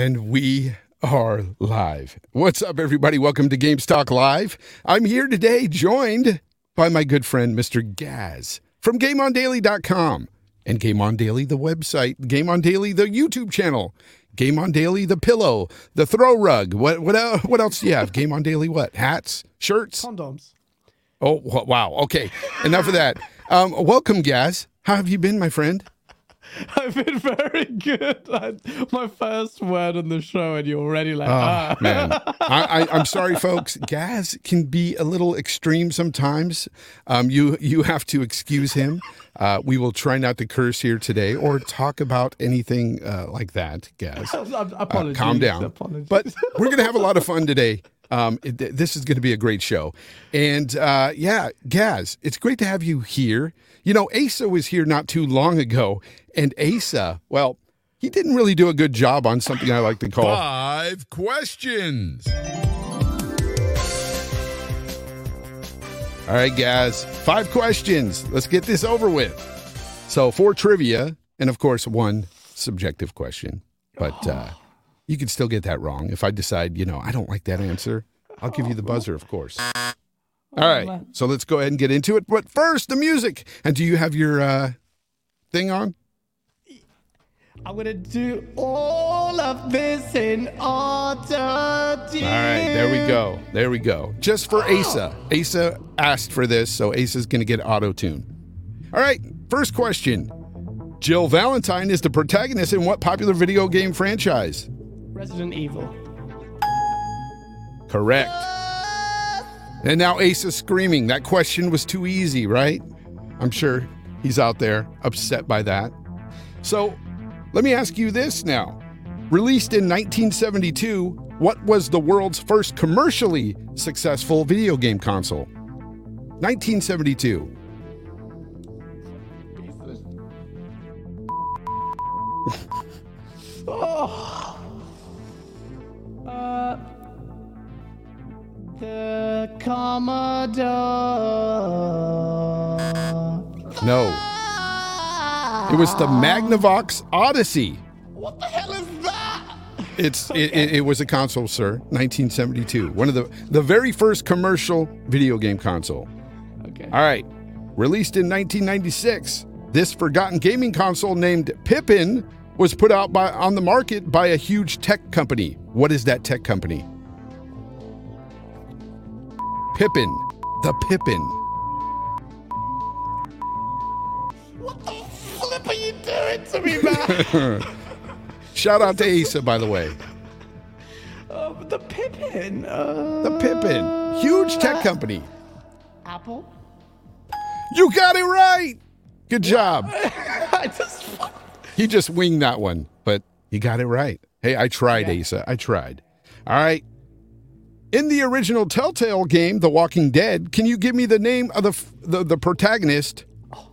And we are live. What's up, everybody? Welcome to Games Talk Live. I'm here today joined by my good friend, Mr. Gaz from GameOnDaily.com and Game On Daily, the website, Game On Daily, the YouTube channel, Game On Daily, the pillow, the throw rug. What what, what else do you have? Game On Daily, what? Hats, shirts? Condoms. Oh, wow. Okay. Enough of that. Um, welcome, Gaz. How have you been, my friend? I've been very good. I, my first word on the show, and you're already like, Oh, ah. man. I, I, I'm sorry, folks. Gaz can be a little extreme sometimes. Um, you you have to excuse him. Uh, we will try not to curse here today or talk about anything uh, like that, Gaz. Uh, Apologies. Calm down. Apologies. But we're going to have a lot of fun today. Um, it, this is going to be a great show. And uh, yeah, Gaz, it's great to have you here. You know, Asa was here not too long ago, and Asa, well, he didn't really do a good job on something I like to call Five questions. All right, guys, five questions. Let's get this over with. So, four trivia, and of course, one subjective question. But uh, you can still get that wrong. If I decide, you know, I don't like that answer, I'll give you the buzzer, of course. All right, so let's go ahead and get into it. But first, the music. And do you have your uh, thing on? I'm gonna do all of this in auto tune. All right, there we go. There we go. Just for Asa. Asa asked for this, so Asa's going to get auto tune. All right, first question. Jill Valentine is the protagonist in what popular video game franchise? Resident Evil. Correct. And now Asa's screaming. That question was too easy, right? I'm sure he's out there upset by that. So let me ask you this now. Released in 1972, what was the world's first commercially successful video game console? 1972. Uh, the Commodore. No, it was the Magnavox Odyssey. What the hell is that? It's it, it, it was a console, sir. 1972. One of the the very first commercial video game console. Okay. All right. Released in 1996, this forgotten gaming console named Pippin was put out by on the market by a huge tech company. What is that tech company? Pippin. The Pippin. What the flip are you doing to me, man? Shout out to Asa, by the way. uh, the Pippin. Uh, The Pippin. Huge tech company. Apple. You got it right. Good job. Just. He just winged that one, but he got it right. Hey, I tried, Asa. I tried. All right. In the original Telltale game, The Walking Dead, can you give me the name of the f- the, the protagonist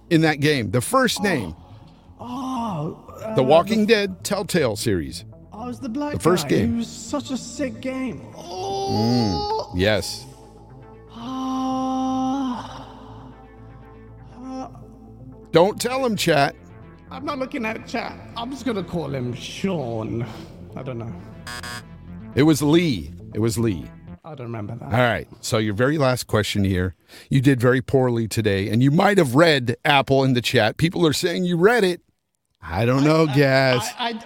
in that game? The first name. Oh, uh, The Walking Dead Telltale series. I was the black The first guy. game. It was such a sick game. Oh. Yes. Ah. Uh, Don't tell him, chat. I'm not looking at chat. I'm just gonna call him Sean. I don't know. It was Lee. It was Lee. I don't remember that. All right. So your very last question here. You did very poorly today, and you might have read Apple in the chat. People are saying you read it. I don't know, Gaz. I,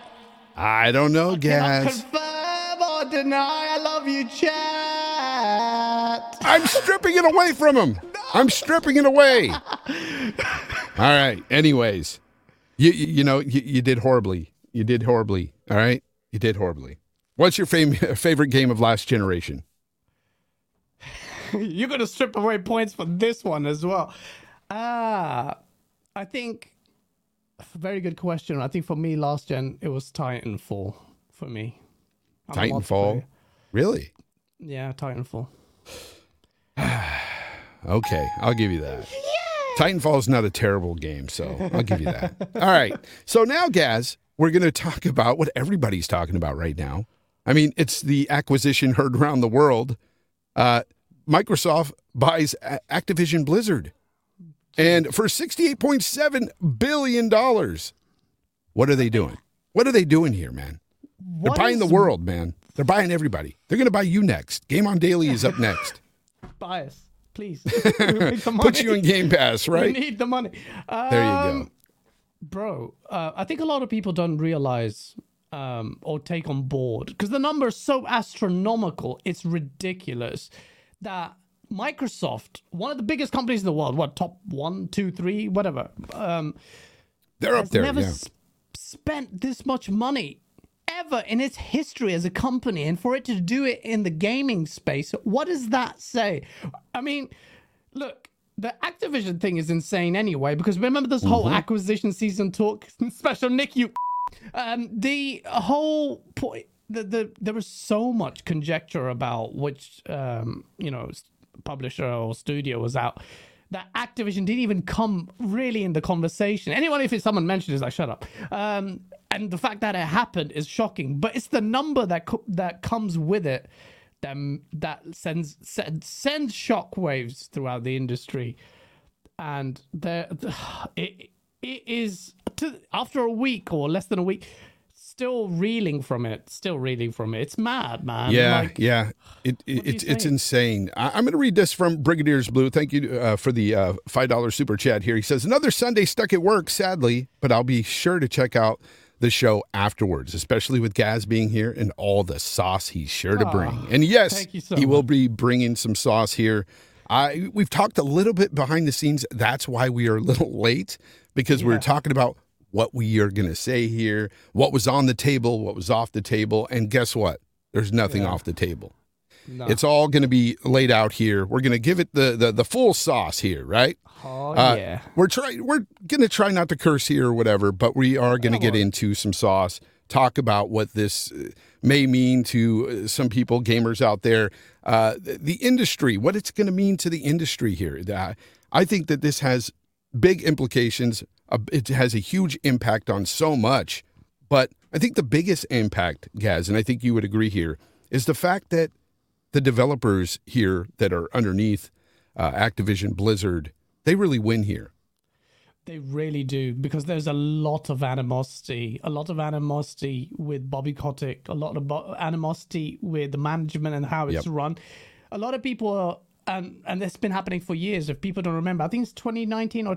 I I don't know, cannot Gaz. confirm or deny. I love you, chat. I'm stripping it away from him. I'm stripping it away. All right. Anyways, you you, you know you, you did horribly. You did horribly. All right. You did horribly. What's your fam- favorite game of last generation? You're gonna strip away points for this one as well. Ah, I think very good question. I think for me last gen it was Titanfall for me. I'm Titanfall. Really? Yeah, Titanfall. Okay, I'll give you that. Titanfall is not a terrible game, so I'll give you that. All right. So now, Gaz, we're going to talk about what everybody's talking about right now. I mean, it's the acquisition heard around the world. Uh, Microsoft buys A- Activision Blizzard, and for sixty-eight point seven billion dollars. What are they doing? What are they doing here, man? They're What buying the world, man. They're buying everybody. They're going to buy you next. Game on Daily is up next. bias, please. We make the Put you in Game Pass, right? We need the money. There you go. Um, bro. Uh, I think a lot of people don't realize um, or take on board because the number is so astronomical. It's ridiculous that Microsoft, one of the biggest companies in the world, what top one, two, three, whatever, um, They're up there. never Yeah. s- spent this much money ever in its history as a company and for it to do it in the gaming space what does that say i mean look the activision thing is insane anyway because remember this whole Mm-hmm. acquisition season talk special nick you um the whole point the, the there was so much conjecture about which um you know publisher or studio was out that Activision didn't even come really in the conversation. Anyone, if it's someone mentioned, is like, shut up. Um, and the fact that it happened is shocking. But it's the number that co- that comes with it that that sends sends, shockwaves throughout the industry. And there, it it is to, after a week or less than a week, still reeling from it. Still reeling from it. It's mad, man. Yeah, Like, yeah. It, it, it's it's insane. I, I'm going to read this from Brigadier's Blue. Thank you uh, for the uh, five dollar super chat here. He says another Sunday stuck at work, sadly, but I'll be sure to check out the show afterwards, especially with Gaz being here and all the sauce he's sure to bring. And yes, so he will be bringing some sauce here. I we've talked a little bit behind the scenes. That's why we are a little late because we Yeah. we're talking about what we are going to say here, what was on the table, what was off the table, and guess what? There's nothing Yeah. off the table. no. It's all going to be laid out here. We're going to give it the, the the full sauce here, right? oh Uh, yeah. We're trying. We're going to try not to curse here or whatever, but we are going to get on. into some sauce. Talk about what this uh, may mean to uh, some people, gamers out there, uh, the, industry, what it's going to mean to the industry here. I think that this has big implications. Uh, it has a huge impact on so much, but I think the biggest impact, Gaz, and I think you would agree here, is the fact that the developers here that are underneath uh, Activision Blizzard, they really win here. They really do because there's a lot of animosity, a lot of animosity with Bobby Kotick, a lot of bo- animosity with the management and how it's Yep. run. A lot of people are, and and this has been happening for years. If people don't remember, I think it's 2019 or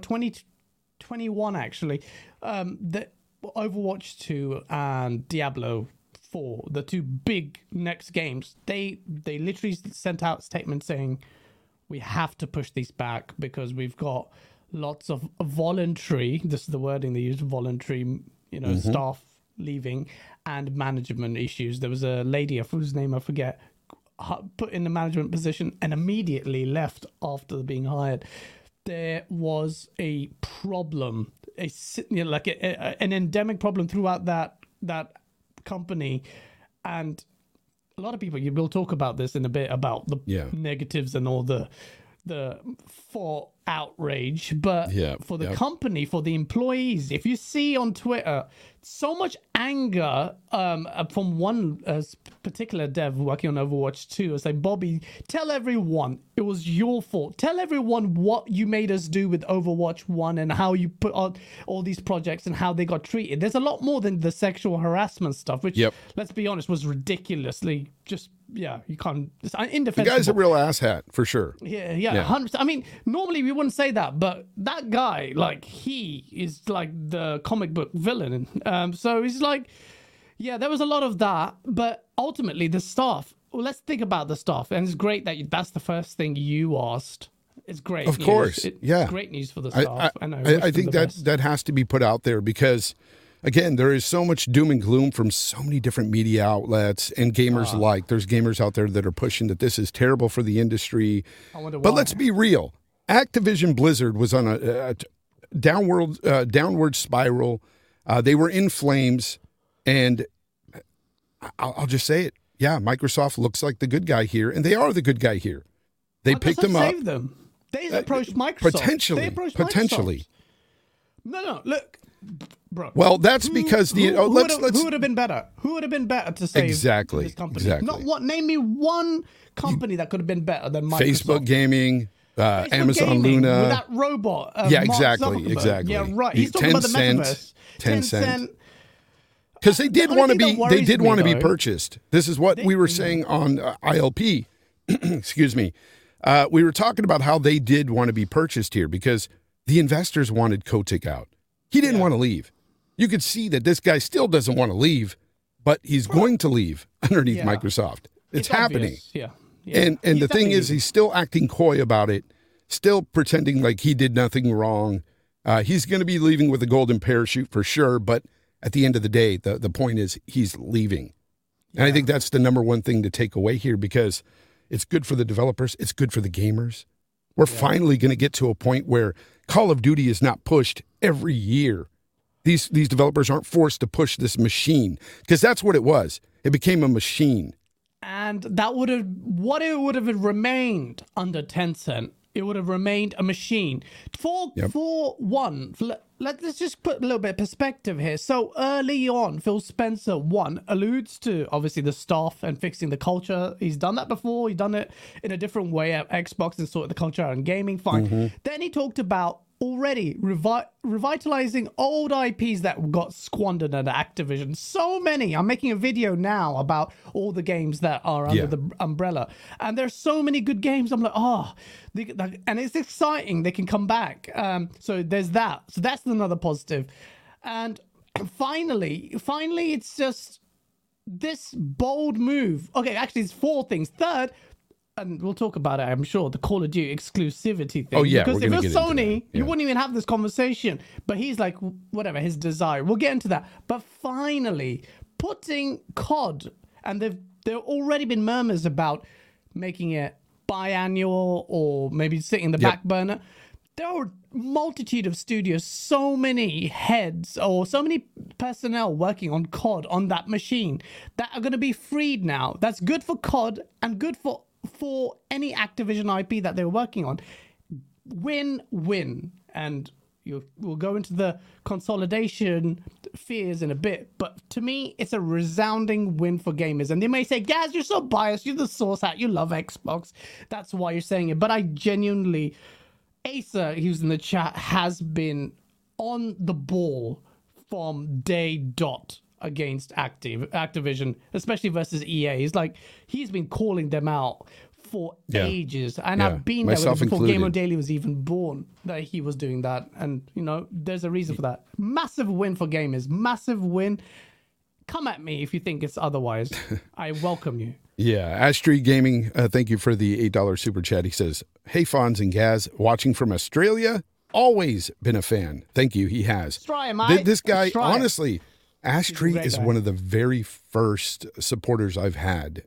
2021 actually. Um, the Overwatch 2 and Diablo 4, the two big next games, they they literally sent out statements saying we have to push these back because we've got lots of voluntary this is the wording they used voluntary you know staff leaving and management issues. There was a lady whose name i forget put in the management position and immediately left after being hired there was a problem a you know, like a, a, an endemic problem throughout that that company and a lot of people you will talk about this in a bit about the Yeah. negatives and all the the for outrage but Yeah, for the company for the employees if you see on twitter so much anger um uh, from one uh, particular dev working on overwatch 2 it's like bobby tell everyone it was your fault tell everyone what you made us do with overwatch 1 and how you put on all these projects and how they got treated there's a lot more than the sexual harassment stuff which Yep. let's be honest was ridiculously just yeah you can't it's The guy's a real asshat for sure. yeah, yeah, Yeah. I mean, normally we wouldn't say that, but that guy, like, he is like the comic book villain. Um, so he's like, yeah, there was a lot of that, but ultimately the staff. Well, let's think about the staff, and it's great that you, that's the first thing you asked. It's great, Of news. course, It's yeah. great news for the I, staff. I, and I, I, I think that best. that has to be put out there because, again, there is so much doom and gloom from so many different media outlets and gamers Ah. alike. There's gamers out there that are pushing that this is terrible for the industry. I wonder But let's be real. Activision Blizzard was on a downward uh, downward spiral. Uh, they were in flames, and I'll, I'll just say it. Yeah, Microsoft looks like the good guy here, and they are the good guy here. They picked them up them. They approached Microsoft. potentially. They approached Potentially. Microsoft. No, no, look, bro. Well, that's because the who, oh, who let's let's who would have been better? Who would have been better to save Exactly, this company? exactly. Not what? Name me one company that could have been better than Microsoft. Facebook gaming, uh, Amazon Gaming Luna. with that robot. Uh, Yeah, Mark exactly, Zuckerberg. exactly. Yeah, right. He's talking about the metaverse. Tencent. because they did want to be they did want to be purchased. This is what we were saying on uh, ILP. Excuse me. Uh, we were talking about how they did want to be purchased here because the investors wanted Kotick out. He didn't want to leave. You could see that this guy still doesn't want to leave, but he's going to leave underneath Yeah. Microsoft. It's, It's happening. obvious, Yeah. Yeah. And and He's the thing is, he's still acting coy about it, still pretending like he did nothing wrong. Uh, he's going to be leaving with a golden parachute for sure. But at the end of the day, the, the point is he's leaving. And I think that's the number one thing to take away here because it's good for the developers, it's good for the gamers. We're finally going to get to a point where Call of Duty is not pushed every year. These these developers aren't forced to push this machine because that's what it was. It became a machine. And that would have what it would have remained under Tencent. It would have remained a machine. For Yep. for one, let, us just put a little bit of perspective here. So early on, Phil Spencer one alludes to obviously the staff and fixing the culture. He's done that before. He's done it in a different way at Xbox and sorted the culture out in gaming. Fine. Mm-hmm. Then he talked about already revi- revitalizing old IPs that got squandered at Activision. So many. I'm making a video now about all the games that are under Yeah. the umbrella, and there's so many good games. I'm like, oh, they, like- and it's exciting. They can come back. Um, so there's that. So that's another positive. And finally, finally, it's just this bold move. Okay, actually, it's four things. Third, and we'll talk about it, I'm sure, the Call of Duty exclusivity thing. Oh, yeah, because if it was Sony. Yeah. you wouldn't even have this conversation. But he's like, whatever, his desire. We'll get into that. But finally, putting COD, and there've there already been murmurs about making it biannual or maybe sitting in the Yep. back burner. There are multitude of studios, so many heads or so many personnel working on COD on that machine that are going to be freed now. That's good for COD and good for for any Activision IP that they're working on. Win win, and you we'll go into the consolidation fears in a bit. But to me, it's a resounding win for gamers. And they may say, "Gaz, you're so biased. You're the source hat. You love Xbox. That's why you're saying it." But I genuinely. Asa, who's in the chat, has been on the ball from day dot against Active Activision, especially versus EA. He's like he's been calling them out for Yeah. ages, and Yeah, I've been there with myself him before Game on Daily was even born. That he was doing that, and you know, there's a reason for that. Massive win for gamers. Massive win. Come at me if you think it's otherwise. I welcome you. Yeah, Astri Gaming, uh, thank you for the $8 super chat. He says, Hey, Fonz and Gaz, watching from Australia. Always been a fan. Thank you. He has. try it, Th- This guy, it. Astri is one of the very first supporters I've had.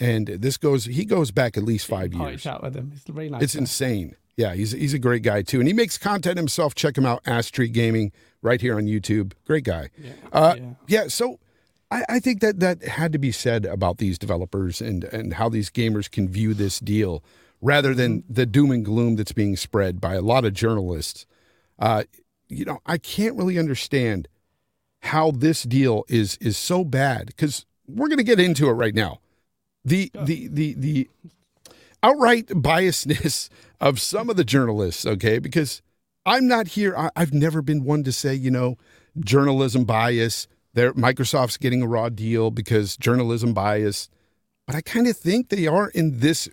And this goes, he goes back at least five years. chat with him. It's very nice. It's insane. Yeah, he's he's a great guy too, and he makes content himself. Check him out, Ash Tree Gaming, right here on YouTube. Great guy. Yeah, uh, yeah. yeah. So I, I think that that had to be said about these developers and and how these gamers can view this deal, rather than Mm-hmm. the doom and gloom that's being spread by a lot of journalists. Uh, you know, I can't really understand how this deal is is so bad because we're going to get into it right now. The the the the outright biasness of some of the journalists, okay? Because I'm not here. I, I've never been one to say, you know, journalism bias. There, Microsoft's getting a raw deal because journalism bias. But I kind of think they are in this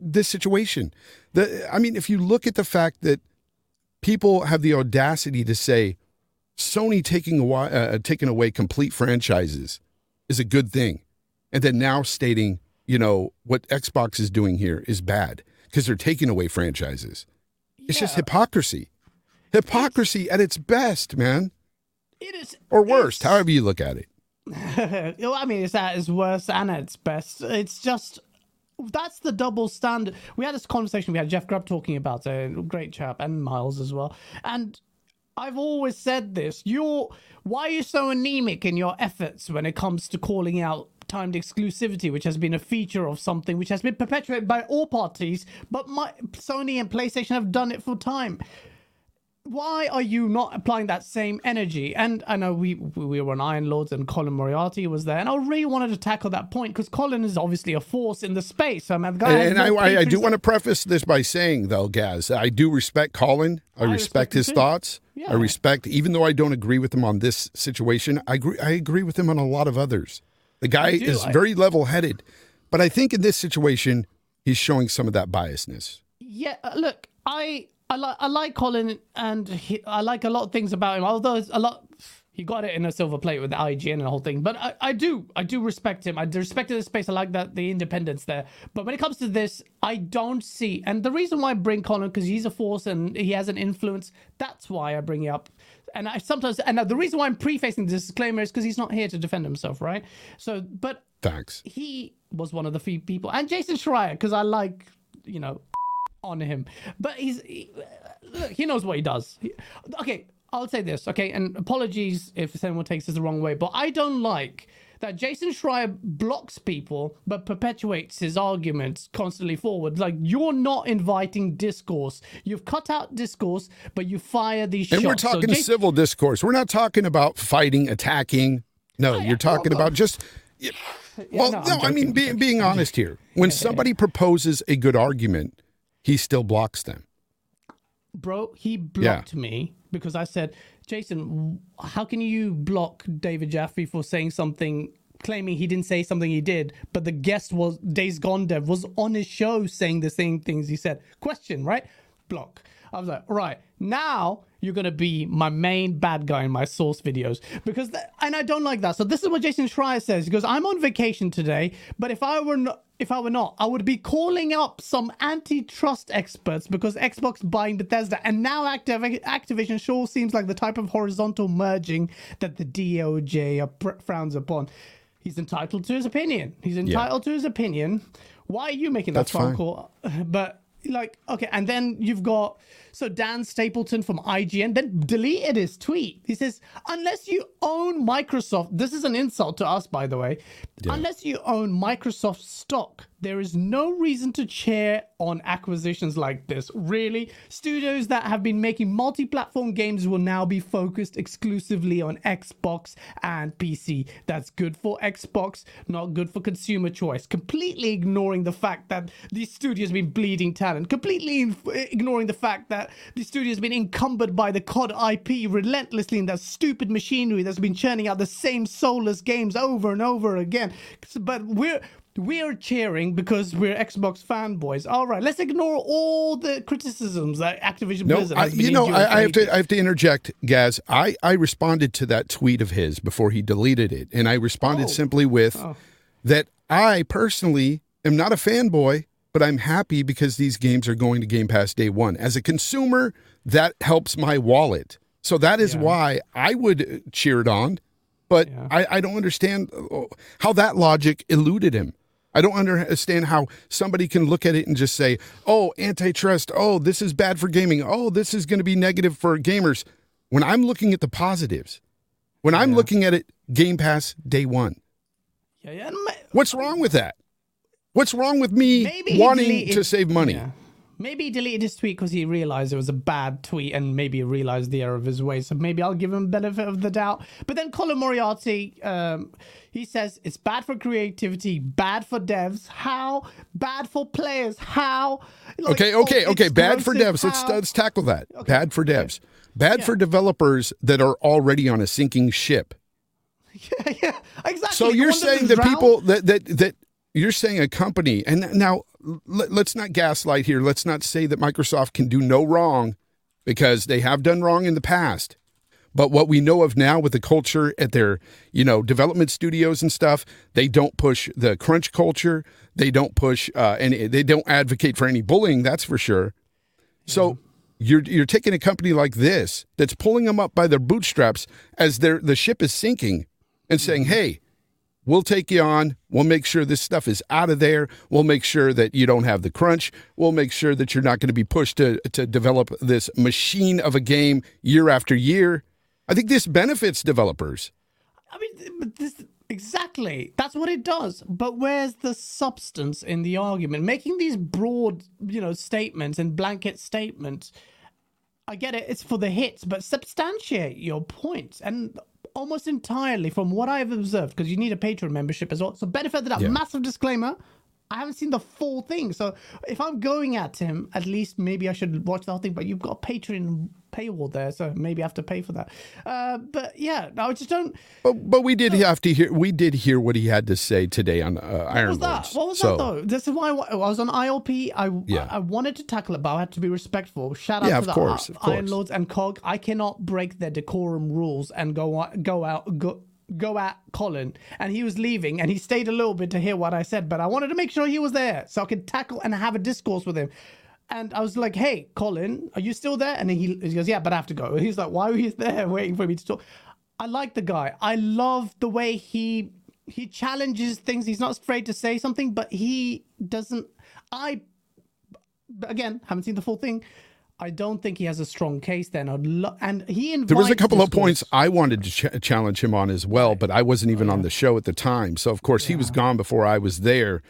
this situation. The, I mean, if you look at the fact that people have the audacity to say Sony taking away, uh, taking away complete franchises is a good thing, and then now stating, you know, what Xbox is doing here is bad because they're taking away franchises. It's just hypocrisy. Hypocrisy at its best, man. It is Or worst, however you look at it. I mean, it's at its worst and at its best. It's just that's the double standard. We had this conversation. We had Jeff Grubb talking about it, great chap, and Miles as well. And I've always said this: you're why are you so anemic in your efforts when it comes to calling out timed exclusivity, which has been a feature of something which has been perpetuated by all parties, but my, Sony and PlayStation have done it for time why are you not applying that same energy? And I know we we were on Iron Lords and Colin Moriarty was there, and I really wanted to tackle that point because Colin is obviously a force in the space. I mean, the guy has And I, I, I do want to preface this by saying, though, Gaz, I do respect Colin. I, respect, respect his thoughts. Yeah. I respect, even though I don't agree with him on this situation, I agree. I agree with him on a lot of others. The guy is I- very level-headed, but I think in this situation, he's showing some of that biasness. Yeah, uh, look, I I like I like Colin, and he, I like a lot of things about him. Although a lot, he got it in a silver plate with the IGN and the whole thing. But I, I do I do respect him. I respect the space. I like that the independence there. But when it comes to this, I don't see. And the reason why I bring Colin because he's a force and he has an influence. That's why I bring it up. And I sometimes and the reason why I'm prefacing this disclaimer is because he's not here to defend himself, right? So, but Thanks. he was one of the few people, and Jason Schreier, because I like, you know, on him. But he's he, look, he knows what he does. He- okay, I'll say this. Okay, and apologies if someone takes this the wrong way, but I don't like that Jason Schreier blocks people but perpetuates his arguments constantly forward. Like you're not inviting discourse. You've cut out discourse, but you fire these And shots. we're So talking Jason- civil discourse. We're not talking about fighting, attacking. No, oh, you're talking well, about just. well, no, no, I'm mean being honest here. When somebody proposes a good argument, he still blocks them. bro he blocked me because i said jason how can you block david jaffe for saying something claiming he didn't say something he did but the guest was days gone dev was on his show saying the same things he said? Question right? Block i was like right now you're gonna be my main bad guy in my source videos because th- and i don't like that so this is what jason schreier says he goes i'm on vacation today but if i were not if I were not, I would be calling up some antitrust experts because Xbox buying Bethesda and now Activ- Activision sure seems like the type of horizontal merging that the DOJ pr- frowns upon. He's entitled to his opinion. He's entitled to his opinion. Why are you making that That's phone fine. call? But like, okay, and then you've got so Dan Stapleton from IGN then deleted his tweet. He says, unless you own Microsoft, this is an insult to us, by the way. Unless you own Microsoft stock, there is no reason to cheer on acquisitions like this. Really, studios that have been making multi-platform games will now be focused exclusively on Xbox and PC. That's good for Xbox, not good for consumer choice. Completely ignoring the fact that these studios have been bleeding talent. Completely in- ignoring the fact that the studio has been encumbered by the COD IP relentlessly in that stupid machinery that's been churning out the same soulless games over and over again. But we're we're cheering because we're Xbox fanboys. All right, let's ignore all the criticisms that Activision No, Blizzard I, has been you know, I, I have to I have to interject, Gaz. I I responded to that tweet of his before he deleted it, and I responded Oh. simply with oh. that I personally am not a fanboy, but I'm happy because these games are going to Game Pass day one. As a consumer, that helps my wallet. So that is why I would cheer it on. But I, I don't understand uh, how that logic eluded him. I don't understand how somebody can look at it and just say, oh, antitrust. Oh, this is bad for gaming. Oh, this is going to be negative for gamers. When I'm looking at the positives, when I'm looking at it, Game Pass day one. yeah, yeah, What's wrong with that? What's wrong with me Maybe wanting deleted- to save money? Yeah. Maybe he deleted his tweet because he realized it was a bad tweet and maybe he realized the error of his ways. So maybe I'll give him benefit of the doubt. But then Colin Moriarty, um, he says it's bad for creativity, bad for devs. How? Bad for players. How? Like, Okay, oh, okay, it's okay. Bad for devs. Let's let's tackle that. Bad for devs. Bad for developers that are already on a sinking ship. yeah, yeah, exactly. So You you're want them to saying that drown? people that that that you're saying a company and now let, let's not gaslight here. Let's not say that Microsoft can do no wrong because they have done wrong in the past. But what we know of now with the culture at their, you know, development studios and stuff, they don't push the crunch culture. They don't push uh, any. They don't advocate for any bullying. That's for sure. So you're you're taking a company like this that's pulling them up by their bootstraps as their the ship is sinking, and saying, "Hey, we'll take you on. We'll make sure this stuff is out of there. We'll make sure that you don't have the crunch. We'll make sure that you're not going to be pushed to to develop this machine of a game year after year." I think this benefits developers. I mean, this exactly that's what it does. But where's the substance in the argument? Making these broad, you know, statements and blanket statements. I get it, it's for the hits, but substantiate your points. And almost entirely from what I've observed, because you need a Patreon membership as well. So benefit of that Yeah. massive disclaimer. I haven't seen the full thing. So if I'm going at him, at least maybe I should watch the whole thing. But you've got a Patreon paywall there, so maybe I have to pay for that. Uh, but yeah, I just don't. But but we did have to hear we did hear what he had to say today on uh, Iron What was that? Lords. What was so, that though? This is why I, I was on ILP. I, Yeah. I I wanted to tackle it, but I had to be respectful. Shout out Yeah, to the course, I- of course. Iron Lords and Cog. I cannot break their decorum rules and go out, go out, go. Go at Colin, and he was leaving, and he stayed a little bit to hear what I said, but I wanted to make sure he was there so I could tackle and have a discourse with him. And I was like, "Hey, Colin, are you still there?" And he, he goes, "Yeah, but I have to go." He's like, "Why are you there waiting for me to talk?" I like the guy. I love the way he he challenges things. He's not afraid to say something, but he doesn't. I again haven't seen the full thing. I don't think he has a strong case. Then lo- and he There was a couple of points I wanted to ch- challenge him on as well, but I wasn't even on the show at the time. So of course he was gone before I was there.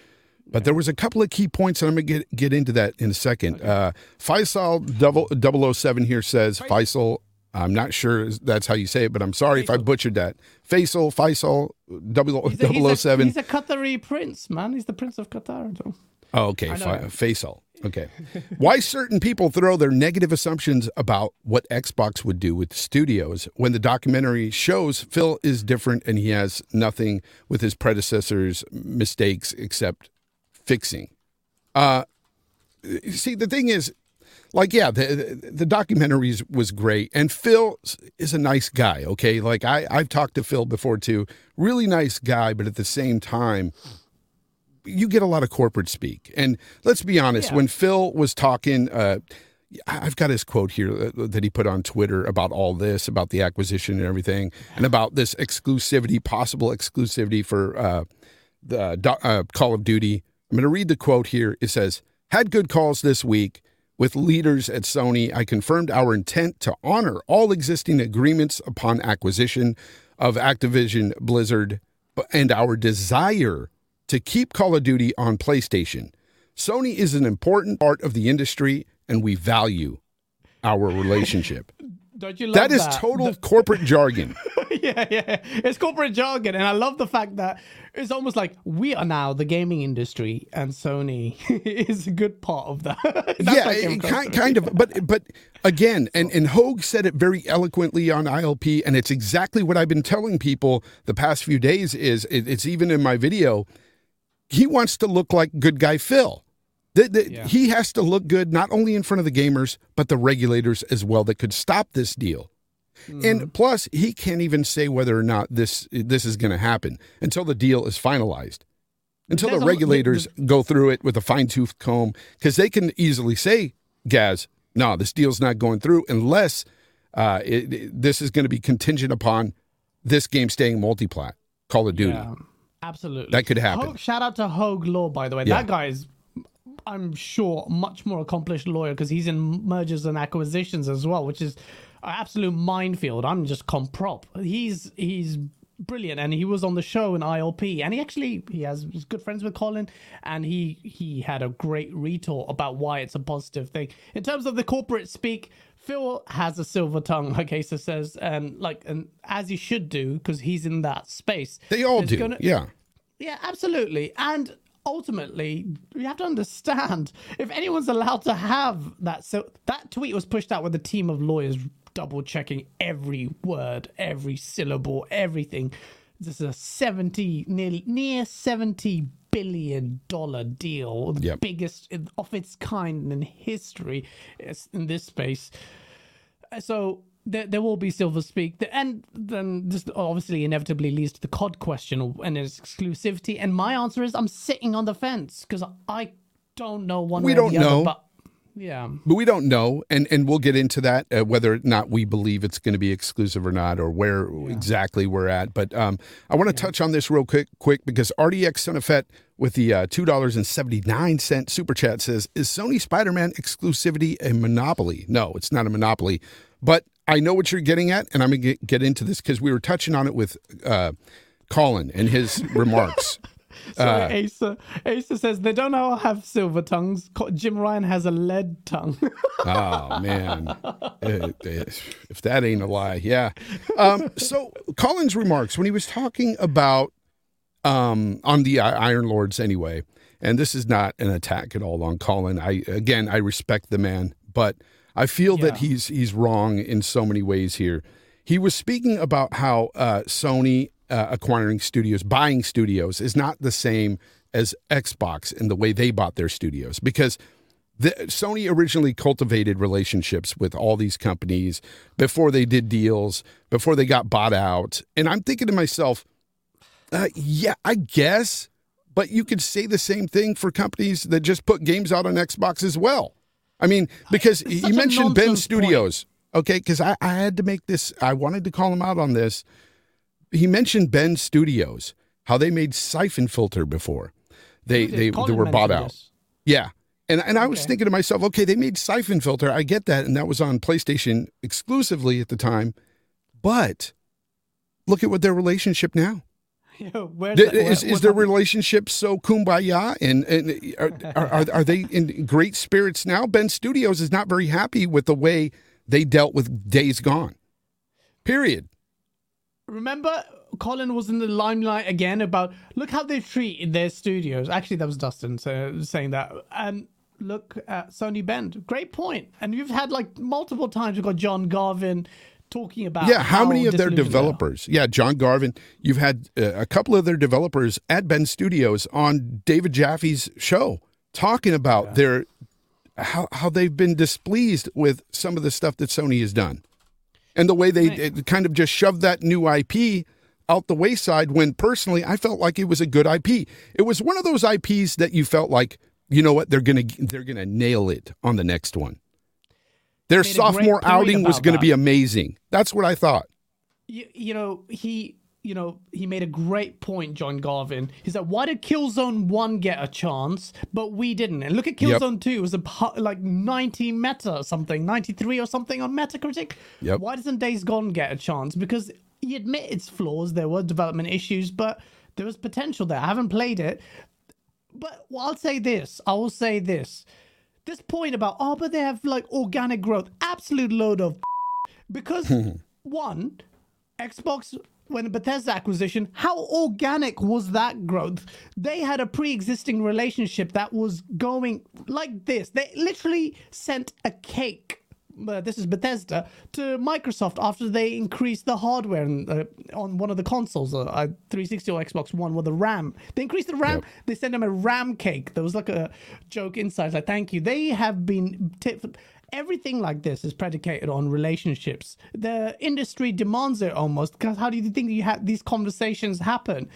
But there was a couple of key points, and I'm going to get get into that in a second. Uh, Faisal double 007 here says Faisal. I'm not sure that's how you say it, but I'm sorry if I butchered that. Faisal, Faisal, double, He's a, he's a- 007. He's a Qatari prince, man. He's the prince of Qatar. so. Oh, okay, Fa- Faisal. Okay. Why certain people throw their negative assumptions about what Xbox would do with the studios when the documentary shows Phil is different and he has nothing with his predecessors' mistakes except fixing. Uh, see, the thing is, like, yeah, the the, the was great, and Phil is a nice guy. Okay, like I I've talked to Phil before too, really nice guy, but at the same time you get a lot of corporate speak. And let's be honest, Yeah. when Phil was talking, uh, I've got his quote here uh, that he put on Twitter about all this, about the acquisition and everything, and about this exclusivity, possible exclusivity for uh, the uh, Call of Duty. I'm going to read the quote here. It says, Had good calls this week with leaders at Sony. I confirmed our intent to honor all existing agreements upon acquisition of Activision Blizzard and our desire to keep Call of Duty on PlayStation. Sony is an important part of the industry and we value our relationship. Don't you love that is that? total corporate jargon. yeah, yeah. It's corporate jargon, and I love the fact that it's almost like we are now the gaming industry, and Sony is a good part of that. Yeah, how eh, it came it across kind, kind of. But but again, and and Hoeg said it very eloquently on ILP, and it's exactly what I've been telling people the past few days. Is it, it's even in my video. He wants to look like good guy Phil. The- the- Yeah. He has to look good not only in front of the gamers but the regulators as well that could stop this deal. Mm-hmm. And plus, he can't even say whether or not this this is going to happen until the deal is finalized. Until the regulators go through it with a fine tooth comb, because they can easily say, "Gaz, no, this deal's not going through unless uh, it, it- this is going to be contingent upon this game staying multiplat, Call of Duty." Yeah, absolutely. That could happen. Hoeg, shout out to Hoeg Law, by the way. Yeah. That guy is, I'm sure, much more accomplished lawyer because he's in mergers and acquisitions as well, which is an absolute minefield. I'm just comprop. He's he's brilliant, and he was on the show in ILP, and he actually he has he's good friends with Colin, and he he had a great retort about why it's a positive thing in terms of the corporate speak. Phil has a silver tongue, like Asa says, and like and as he should do because he's in that space. They all do, gonna- yeah. yeah, absolutely. And ultimately, we have to understand if anyone's allowed to have that. So that tweet was pushed out with a team of lawyers double checking every word, every syllable, everything. This is a 70, nearly near 70 billion dollar deal, the Yep. biggest of its kind in history in this space. Uh, so there, there will be silver speak and then this obviously inevitably leads to the cod question and its exclusivity and my answer is i'm sitting on the fence because i don't know one We way don't the other, know. but yeah But we don't know, and and we'll get into that uh, whether or not we believe it's going to be exclusive or not, or where exactly we're at. But um, I want to touch on this real quick, quick because RDX Sonafet with the uh, two dollars and seventy nine cent super chat says, "Is Sony Spider Man exclusivity a monopoly? No, it's not a monopoly, but I know what you're getting at, and I'm gonna get, get into this because we were touching on it with uh, Colin and his remarks." So Uh, Asa, Asa says they don't all have silver tongues. Jim Ryan has a lead tongue. Oh man, Uh, if that ain't a lie, yeah. Um, so Colin's remarks when he was talking about um, on the Iron Lords anyway, and this is not an attack at all on Colin. I again, I respect the man, but I feel that he's he's wrong in so many ways here. He was speaking about how uh, Sony uh, acquiring studios, buying studios, is not the same as Xbox in the way they bought their studios because the, Sony originally cultivated relationships with all these companies before they did deals, before they got bought out. And I'm thinking to myself, uh, yeah, I guess, but you could say the same thing for companies that just put games out on Xbox as well. I mean, because such a mentioned Ben nonsense point. Studios, okay? Because I, I had to make this, I wanted to call him out on this. He mentioned Bend Studios, how they made Siphon Filter before they they, they were bought out. this. Yeah. And and I was Okay. thinking to myself, okay, they made Siphon Filter. I get that. And that was on PlayStation exclusively at the time. But look at what their relationship now. Yeah, Th- the- where- Is, is their relationship so kumbaya? And, and are, are, are they in great spirits now? Bend Studios is not very happy with the way they dealt with Days Gone. Period. Remember, Colin was in the limelight again about look how they treat their studios. Actually, that was Dustin so, saying that. And look at Sony Bend. Great point. And you've had like multiple times. You've got John Garvin talking about Yeah, how many of their disillusioned they are. developers? Yeah, John Garvin. You've had uh, a couple of their developers at Bend Studios on David Jaffe's show talking about their how how they've been displeased with some of the stuff that Sony has done, and the way they Right. kind of just shoved that new IP out the wayside. When personally, I felt like it was a good IP. It was one of those IPs that you felt like you know what they're gonna they're gonna nail it on the next one. Their Made a great sophomore outing was going to be amazing. That's what I thought. you, you know he you know he made a great point john garvin he said why did killzone 1 get a chance but we didn't and look at Yep. killzone 2 it was a like 90 meta or something 93 or something on metacritic Yep. why doesn't days gone get a chance because he admit its flaws there were development issues but there was potential there i haven't played it but well, I'll say this. I will say this. This point about oh, but they have like organic growth, absolute load of because one, Xbox when the Bethesda acquisition, how organic was that growth? They had a pre-existing relationship that was going like this. They literally sent a cake. Uh, this is Bethesda to Microsoft after they increased the hardware in, uh, on one of the consoles, uh, uh, 360 or Xbox One, with the RAM. They increased the RAM. Yep. They sent them a RAM cake. There was like a joke inside, like thank you. They have been tit- everything like this is predicated on relationships. The industry demands it almost because how do you think you have these conversations happen?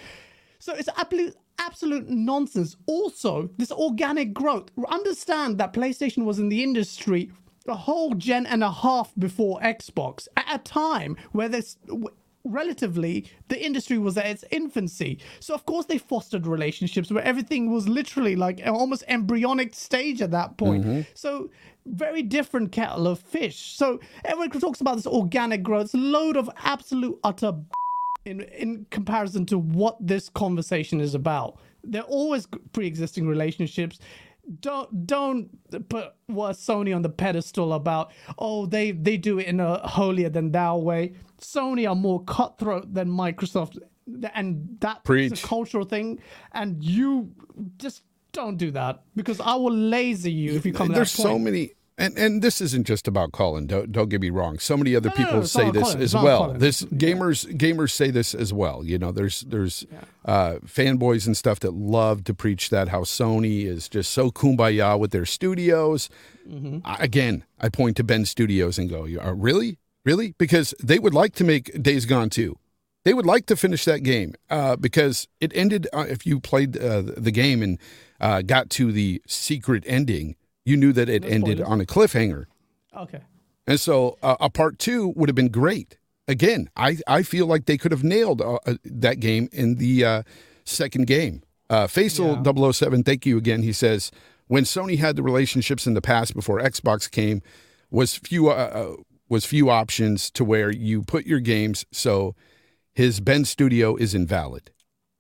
So it's absolute absolute nonsense. Also, this organic growth. Understand that PlayStation was in the industry a whole gen and a half before Xbox at a time where w- relatively the industry was at its infancy. So of course they fostered relationships where everything was literally like an almost embryonic stage at that point. Mm-hmm. So very different kettle of fish. So everyone talks about this organic growth, it's a load of absolute utter in in comparison to what this conversation is about. They're always pre-existing relationships. Don't don't put what Sony on the pedestal about. Oh, they they do it in a holier than thou way. Sony are more cutthroat than Microsoft, and that's Preach. a cultural thing. And you just don't do that because I will laser you if you come. There's that so many, and and this isn't just about Colin. Don't don't get me wrong. So many other No, no, people no, it's say this Colin, as well. This gamers gamers say this as well. You know, there's there's uh, fanboys and stuff that love to preach that how Sony is just so kumbaya with their studios. Mm-hmm. I, again, I point to Bend Studios and go, "You are really, really?" Because they would like to make Days Gone too. They would like to finish that game uh, because it ended. Uh, if you played uh, the game and uh, got to the secret ending, you knew that it ended spoilers. on a cliffhanger. Okay. And so uh, a part two would have been great. Again, I, I feel like they could have nailed uh, uh, that game in the uh, second game. Uh, Faisal 007, thank you again. He says, when Sony had the relationships in the past before Xbox came, was few uh, uh, was few options to where you put your games. So his Bend Studio is invalid.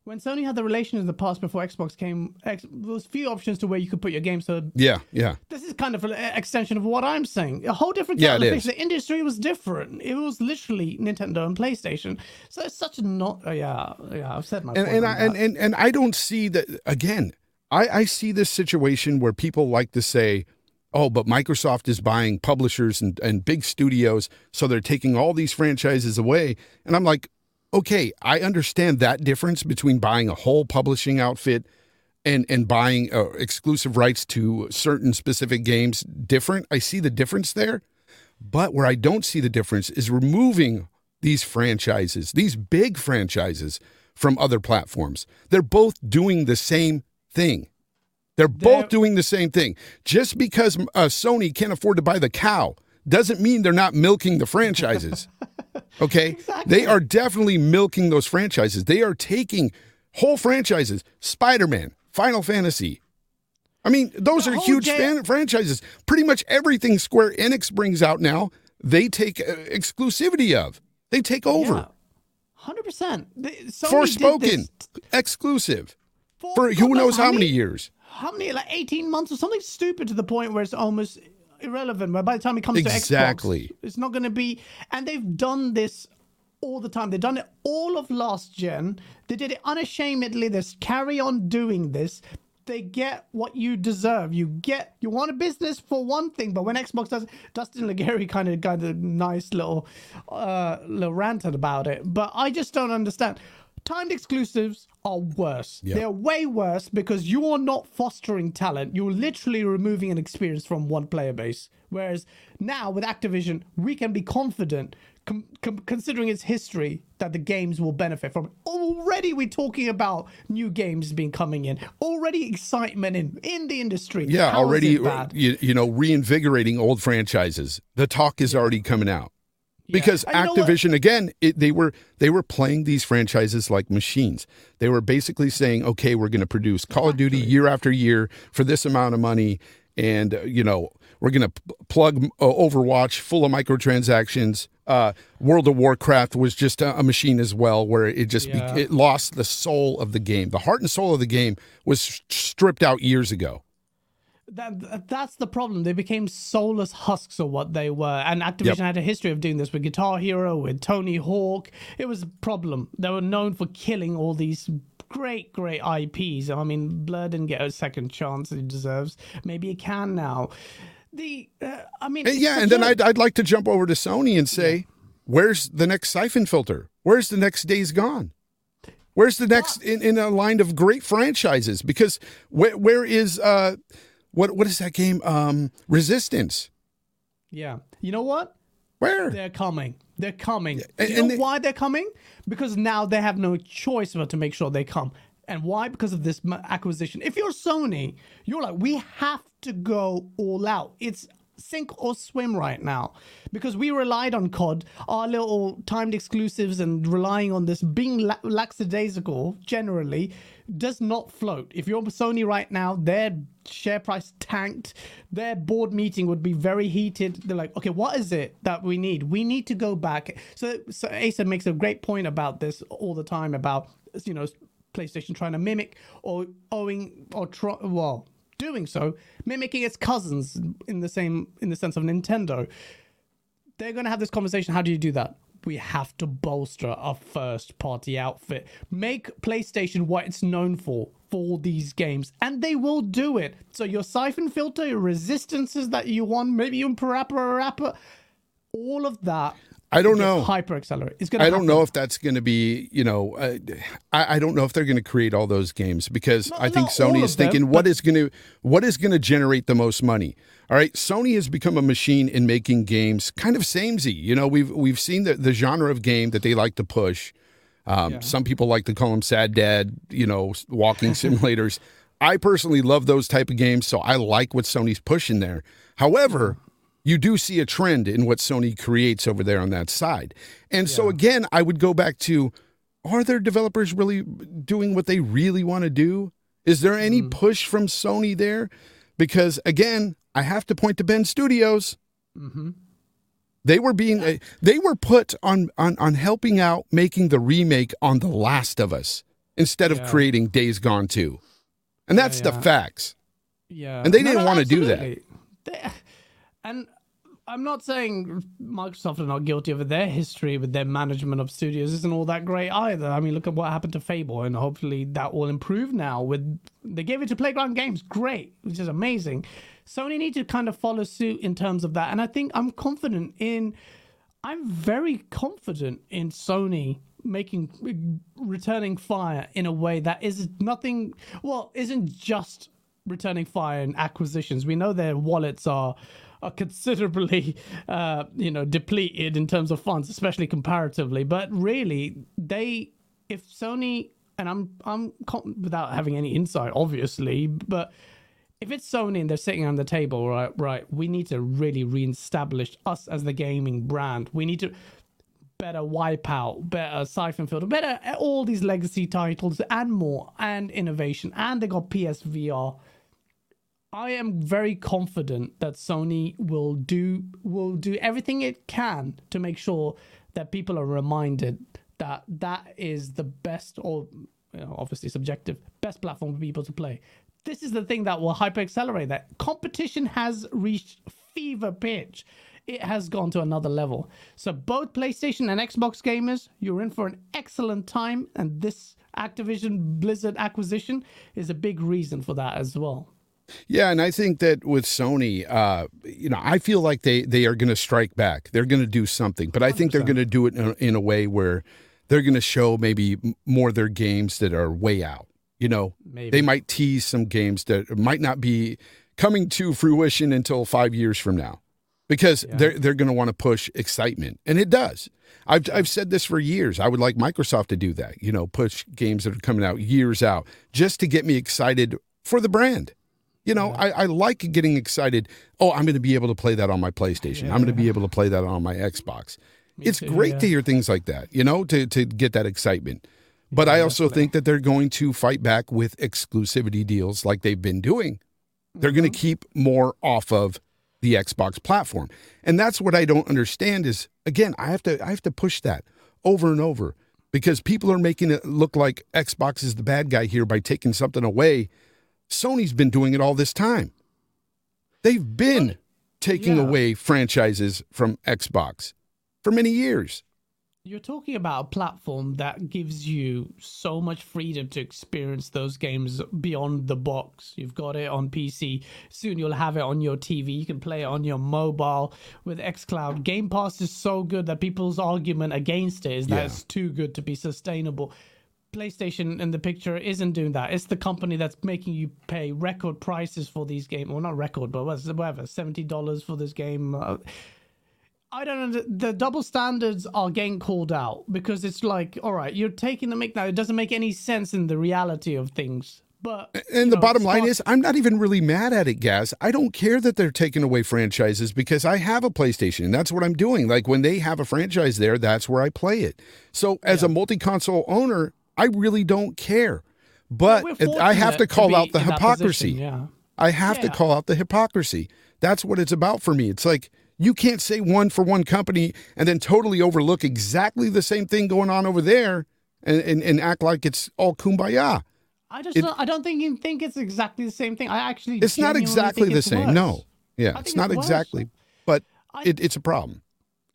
When Sony had the relation in the past before Xbox came, X, there was few options to where you could put your game. So Yeah, yeah. this is kind of an extension of what I'm saying. A whole different Yeah, it is. The industry was different. It was literally Nintendo and PlayStation. So it's such a not. Uh, yeah, yeah. I've said my and point. and I, and, and and I don't see that again. I I see this situation where people like to say, "Oh, but Microsoft is buying publishers and and big studios, so they're taking all these franchises away." And I'm like, "Okay, I understand that difference between buying a whole publishing outfit and and buying uh, exclusive rights to certain specific games different. I see the difference there." But where I don't see the difference is removing these franchises, these big franchises from other platforms. They're both doing the same thing. They're both doing the same thing. Just because uh, Sony can't afford to buy the cow doesn't mean they're not milking the franchises. Okay? They are definitely milking those franchises. They are taking whole franchises, Spider-Man, Final Fantasy. I mean, those The are huge fan- franchises. Pretty much everything Square Enix brings out now, they take uh, exclusivity of. They take over. Hundred percent. Forspoken, exclusive for who knows how many years. How many? Like eighteen months or something stupid to the point where it's almost irrelevant. By the time it comes Exactly. to Xbox, it's not going to be. And they've done this all the time. They've done it all of last gen. They did it unashamedly. They carry on doing this. They get what you deserve. You get you want a business for one thing, but when Xbox does, Destin Legarie kind of got a nice little uh, little ranted about it. But I just don't understand. Timed exclusives are worse. They're way worse because you are not fostering talent. You're literally removing an experience from one player base. Whereas now with Activision, we can be confident, com- com- considering its history, that the games will benefit from it. Already, we're talking about new games being coming in. Already, excitement in in the industry. Yeah, How already you, you know reinvigorating old franchises. The talk is already coming out because know what? Activision again it, they were they were playing these franchises like machines. They were basically saying, "Okay, we're going to produce Call of Duty year after year for this amount of money and uh, you know, we're going to p- plug uh, Overwatch full of microtransactions. Uh, World of Warcraft was just a, a machine as well, where it just be- it lost the soul of the game. The heart and soul of the game was stripped out years ago. That, that's the problem. They became soulless husks of what they were. And Activision Yep. had a history of doing this with Guitar Hero, with Tony Hawk. It was a problem. They were known for killing all these great, great IPs. I mean, Blur didn't get a second chance he deserves. Maybe he can now. The, uh, I mean, it's Yeah, and then I'd, I'd like to jump over to Sony and say, where's the next Siphon Filter? Where's the next Days Gone? Where's the next in, in a line of great franchises? Because where, where is uh, what what is that game? Um, Resistance. yeah. You know what? Where? They're coming. They're coming. And- you know and they- why they're coming? Because now they have no choice but to make sure they come. And why? Because of this acquisition. If you're Sony, you're like, we have to go all out. It's sink or swim right now because we relied on COD, our little timed exclusives, and relying on this being la- lackadaisical generally does not float. If you're Sony right now, their share price tanked. Their board meeting would be very heated. They're like, okay, what is it that we need? We need to go back. So, so Asa makes a great point about this all the time about you know PlayStation trying to mimic or owing or well doing so mimicking its cousins in the same in the sense of Nintendo they're going to have this conversation. How do you do that? We have to bolster our first party outfit. Make PlayStation what it's known for for these games, and they will do it. So your siphon filter, your resistances that you want, maybe even Parappa all of that. I don't know. Hyper accelerate. It's gonna. I don't happen. know if that's going to be, you know, uh, I, I don't know if they're going to create all those games because Not- I think Sony is them, thinking what is going to what is going to generate the most money. All right, Sony has become a machine in making games kind of samey. You know, we've we've seen the the genre of game that they like to push. Um, Some people like to call them sad dad, you know, walking simulators. I personally love those type of games, so I like what Sony's pushing there. However, you do see a trend in what Sony creates over there on that side. And so again, I would go back to are their developers really doing what they really want to do? Is there any push from Sony there? Because again, I have to point to Bend Studios. They were being uh, they were put on on on helping out making the remake on The Last of Us. instead of creating Days Gone 2. And that's the yeah. facts. Yeah, And they didn't wanna do that. They- and I'm not saying Microsoft are not guilty of it. Their history with their management of studios isn't all that great either. I mean, look at what happened to Fable, and hopefully that will improve now. With they gave it to Playground Games, great, which is amazing. Sony need to kind of follow suit in terms of that, and I think I'm confident in. I'm very confident in Sony making returning fire in a way that is nothing well isn't just returning fire and acquisitions we know their wallets are are considerably uh you know depleted in terms of funds especially comparatively but really they if sony and i'm i'm without having any insight obviously but if it's Sony and they're sitting on the table, right, right, we need to really reestablish us as the gaming brand. We need to better Wipeout, better Siphon Filter, better all these legacy titles and more, and innovation. And they got PSVR. I am very confident that Sony will do will do everything it can to make sure that people are reminded that that is the best or you know, obviously subjective best platform for people to play. This is the thing that will hyper accelerate that. Competition has reached fever pitch. It has gone to another level. So both PlayStation and Xbox gamers, you're in for an excellent time and this Activision Blizzard acquisition is a big reason for that as well. Yeah, and I think that with Sony, uh, you know, I feel like they they are going to strike back. They're going to do something, but I think they're going to do it in a, in a way where they're going to show maybe more of their games that are way out. You know, Maybe. they might tease some games that might not be coming to fruition until five years from now, because they're they're going to want to push excitement, and it does. I've I've said this for years. I would like Microsoft to do that. You know, push games that are coming out years out just to get me excited for the brand. You know, I, I like getting excited. Oh, I'm going to be able to play that on my PlayStation. I'm going to be able to play that on my Xbox. it's too, great yeah. to hear things like that, you know, to, to get that excitement. But I also think that they're going to fight back with exclusivity deals like they've been doing. They're going to mm-hmm. keep more off of the Xbox platform. And that's what I don't understand is again, I have to I have to push that over and over because people are making it look like Xbox is the bad guy here by taking something away. Sony's been doing it all this time. They've been taking yeah. away franchises from Xbox for many years. You're talking about a platform that gives you so much freedom to experience those games beyond the box. You've got it on PC. Soon you'll have it on your TV. You can play it on your mobile with xCloud. Game Pass is so good that people's argument against it is that Yeah. it's too good to be sustainable. PlayStation in the picture isn't doing that. It's the company that's making you pay record prices for these games. Well, not record, but whatever, seventy dollars for this game. Uh, I don't know. The double standards are getting called out because it's like, all right, you're taking the make now. It doesn't make any sense in the reality of things. But And the know, bottom line Spark- is, I'm not even really mad at it, Gaz. I don't care that they're taking away franchises because I have a PlayStation and that's what I'm doing. Like when they have a franchise there, that's where I play it. So as a multi console owner, I really don't care. But we're I have to call be out the hypocrisy. position, yeah. I have to call out the hypocrisy. That's what it's about for me. It's like you can't say one for one company and then totally overlook exactly the same thing going on over there and, and, and act like it's all kumbaya. I just It- don't, I don't think you think it's exactly the same thing. I actually It's not exactly the same. worse. No. Yeah, it's not it's exactly, but I- it, it's a problem.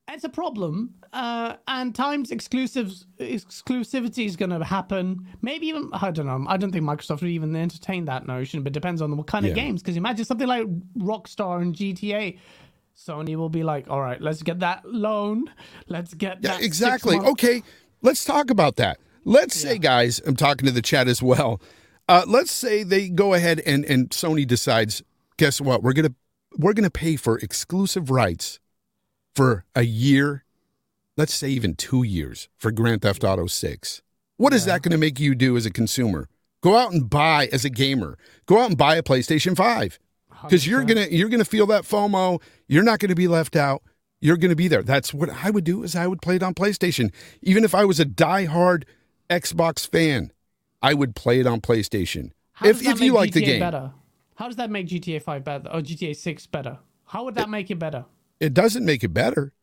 it's a problem uh, and times exclusives exclusivity is going to happen maybe even i don't know i don't think microsoft would even entertain that notion but it depends on what kind Yeah. of games because imagine something like rockstar and gta sony will be like all right let's get that loan let's get Yeah, exactly. Okay, let's talk about that. Let's say, guys, I'm talking to the chat as well. Uh, let's say they go ahead and and Sony decides, guess what? We're gonna we're gonna pay for exclusive rights for a year. Let's say even two years for Grand Theft Auto Six. What is that going to make you do as a consumer? Go out and buy as a gamer. Go out and buy a PlayStation Five because you're gonna you're gonna feel that FOMO. You're not gonna be left out. You're gonna be there. That's what I would do. Is I would play it on PlayStation, even if I was a diehard Xbox fan. I would play it on PlayStation How if if you like the game. better how does that make gta 5 better or gta 6 better how would that make it better It doesn't make it better.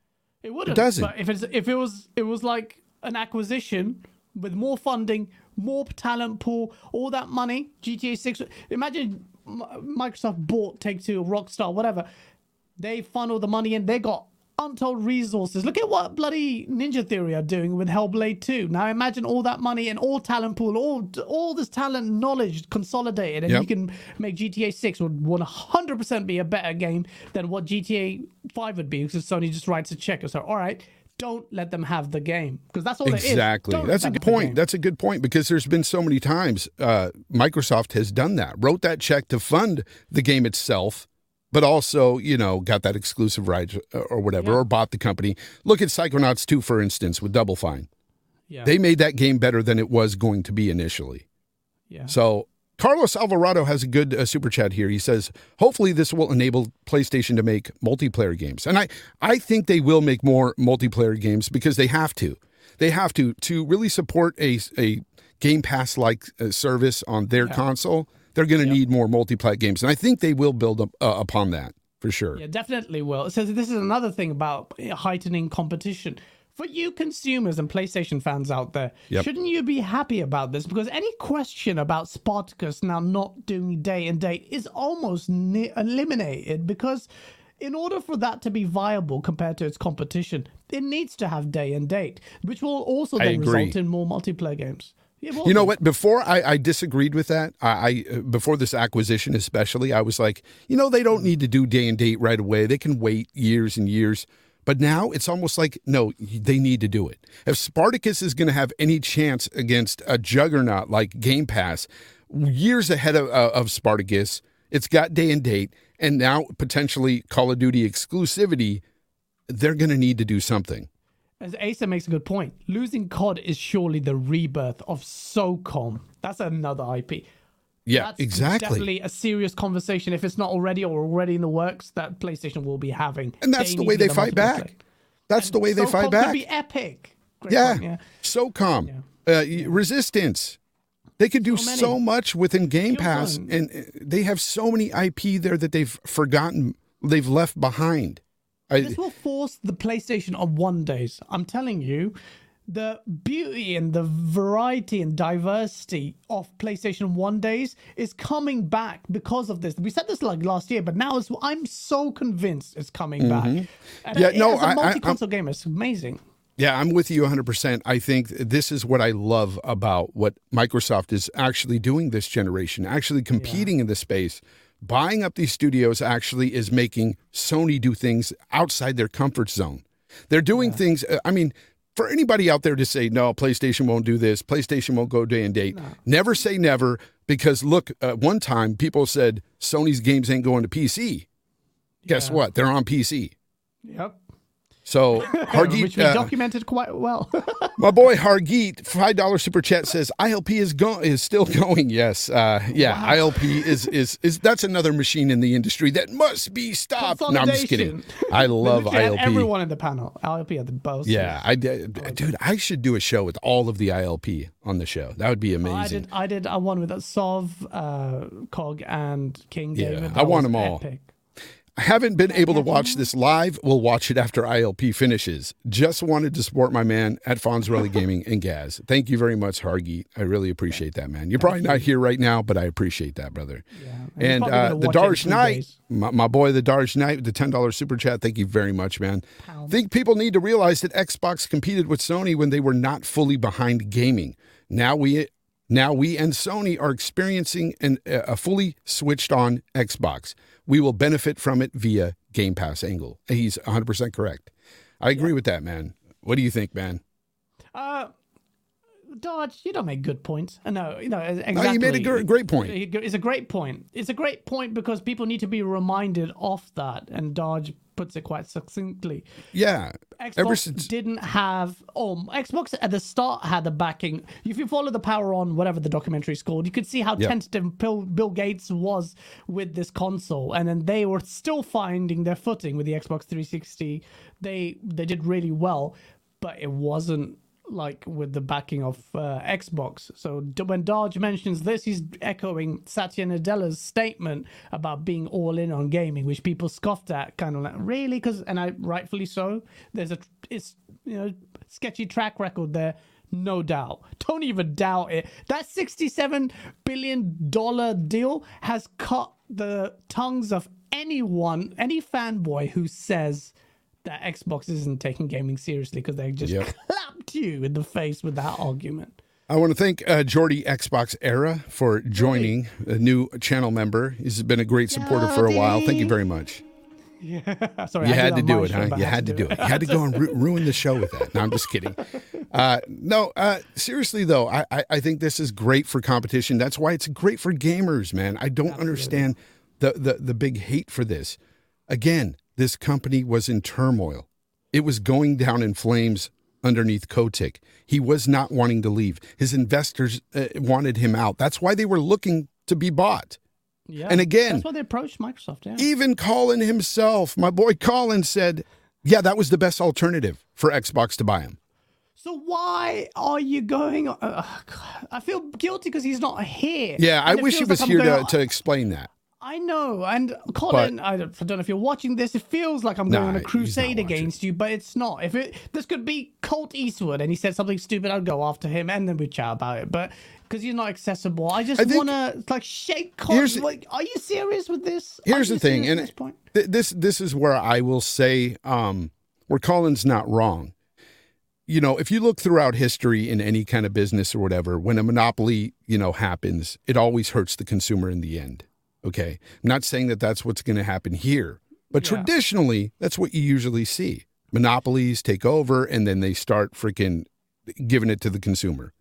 It wouldn't. doesn't. But if it's if it was it was like an acquisition with more funding, more talent pool, all that money. GTA Six. Imagine Microsoft bought Take Two, Rockstar, whatever. They funnel the money in. They got untold resources. Look at what bloody Ninja Theory are doing with Hellblade 2. Now imagine all that money and all talent pool, all all this talent knowledge consolidated, and Yep. you can make GTA 6 would 100% be a better game than what GTA 5 would be because Sony just writes a check and so all right, don't let them have the game because that's all it is. Exactly. That's a good point. That's a good point because there's been so many times uh, Microsoft has done that, wrote that check to fund the game itself, but also, you know, got that exclusive right uh, or whatever, or bought the company. Look at Psychonauts 2, for instance, with Double Fine. yeah. They made that game better than it was going to be initially. yeah. So Carlos Alvarado has a good uh, super chat here. He says, "Hopefully, this will enable PlayStation to make multiplayer games." And I, I think they will make more multiplayer games because they have to. They have to to really support a a Game Pass like uh, service on their console. They're going to need more multiplayer games, and I think they will build up, uh, upon that for sure. Yeah, definitely will. So this is another thing about heightening competition. For you consumers and PlayStation fans out there, Yep. shouldn't you be happy about this? Because any question about Spartacus now not doing day and date is almost ne- eliminated because in order for that to be viable compared to its competition, it needs to have day and date, which will also then result in more multiplayer games. Yeah, well, You know what? Before I, I disagreed with that. I, I uh, before this acquisition, especially, I was like, you know, they don't need to do day and date right away. They can wait years and years. But now it's almost like no, they need to do it. If Spartacus is going to have any chance against a juggernaut like Game Pass, years ahead of, uh, of Spartacus, it's got day and date, and now potentially Call of Duty exclusivity. They're going to need to do something. As Asa makes a good point, losing COD is surely the rebirth of SOCOM. That's another IP. Yeah, That's exactly. definitely a serious conversation, if it's not already or already in the works, that PlayStation will be having. And that's the way they fight back. play. That's the way they SOCOM fight could back. be epic. Great Yeah. point, yeah. SOCOM, uh, y- Resistance. They could do So so much within Game Pass, and uh, they have so many IP there that they've forgotten, they've left behind. I, This will force the PlayStation on one days. I'm telling you, the beauty and the variety and diversity of PlayStation One days is coming back because of this. We said this like last year, but now it's, I'm so convinced it's coming back. And Mm-hmm. Yeah, it- no, as a I- I- multi-console game, it's amazing. yeah, I'm with you 100%. I think this is what I love about what Microsoft is actually doing this generation, actually competing in this space. Buying up these studios actually is making Sony do things outside their comfort zone. They're doing things, uh, I mean, for anybody out there to say, no, PlayStation won't do this, PlayStation won't go day and date, never say never because look, uh, one time people said Sony's games ain't going to PC. Guess what? They're on PC. Yep. So, Which Hargeet, we uh, documented quite well. my boy Hargeet, five dollar super chat says ILP is go- is still going. Yes, uh, yeah, ILP is is is that's another machine in the industry that must be stopped. No, I'm just kidding. I love ILP. Everyone in the panel. ILP had the both. Yeah, I did, dude. I should do a show with all of the ILP on the show. That would be amazing. I amazing. did. I did a one with Sov, uh, Cog, and King Yeah, David. I want them all. Epic. I haven't been able to watch this live. We'll watch it after ILP finishes. Just wanted to support my man at Fonzarelli Gaming and Gaz. Thank you very much, Hargeet. I really appreciate that, man. You're probably not here right now, but I appreciate that, brother. Yeah. And uh, the Darsh Knight, my, my boy, the Darsh Knight, the ten dollars super chat. Thank you very much, man. I think people need to realize that Xbox competed with Sony when they were not fully behind gaming. Now we, now we and Sony are experiencing an, a fully switched on Xbox. We will benefit from it via Game Pass angle. He's 100 percent correct. I agree with that, man. What do you think, man? Uh, Dodge, you don't make good points. No, you know exactly. No, you made a gr- great point. It's a great point. It's a great point because people need to be reminded of that, and Dodge puts it quite succinctly. Yeah. Xbox Ever since didn't have oh Xbox at the start had the backing. If you follow the power on whatever the documentary is called, you could see how Yep. tentative Bill, Bill Gates was with this console, and then they were still finding their footing with the Xbox 360. They they did really well, but it wasn't like with the backing of uh, Xbox. So when Dodge mentions this, he's echoing Satya Nadella's statement about being all in on gaming, which people scoffed at, kind of like really, because and I rightfully so. There's a it's you know sketchy track record there. No doubt. Don't even doubt it. That $67 billion deal has cut the tongues of anyone, any fanboy who says that Xbox isn't taking gaming seriously because they just Yep. clapped you in the face with that argument. I want to thank uh, Jordy Xbox Era for joining a new channel member. He's been a great supporter for a while. Thank you very much. Yeah, sorry, You I had to do it, show, huh? You had to do it. You had to go and ru- ruin the show with that. No, I'm just kidding. Uh, no, uh, seriously though, I, I I think this is great for competition. That's why it's great for gamers, man. I don't understand the, the the big hate for this. Again, this company was in turmoil. It was going down in flames underneath Kotick. He was not wanting to leave. His investors uh, wanted him out. That's why they were looking to be bought. Yeah. And again- that's why they approached Microsoft. Yeah. Even Colin himself, my boy Colin, said, yeah, that was the best alternative for Xbox to buy him. So why are you going? Uh, I feel guilty because he's not here. Yeah, I wish he was like here to, to explain that. I know, and Colin, I, don't, I don't know if you're watching this. It feels like I'm going Nah, on a crusade against you, but it's not. If it this could be Colt Eastwood and he said something stupid, I'd go after him and then we'd chat about it. But because he's not accessible, I just want to like shake. Colt. Like, are you serious with this? Here's the thing, and this point? th- this this is where I will say um, where Colin's not wrong. You know, if you look throughout history in any kind of business or whatever, when a monopoly you know happens, it always hurts the consumer in the end. Okay, I'm not saying that that's what's going to happen here, but Yeah. traditionally, that's what you usually see. Monopolies take over, and then they start freaking giving it to the consumer.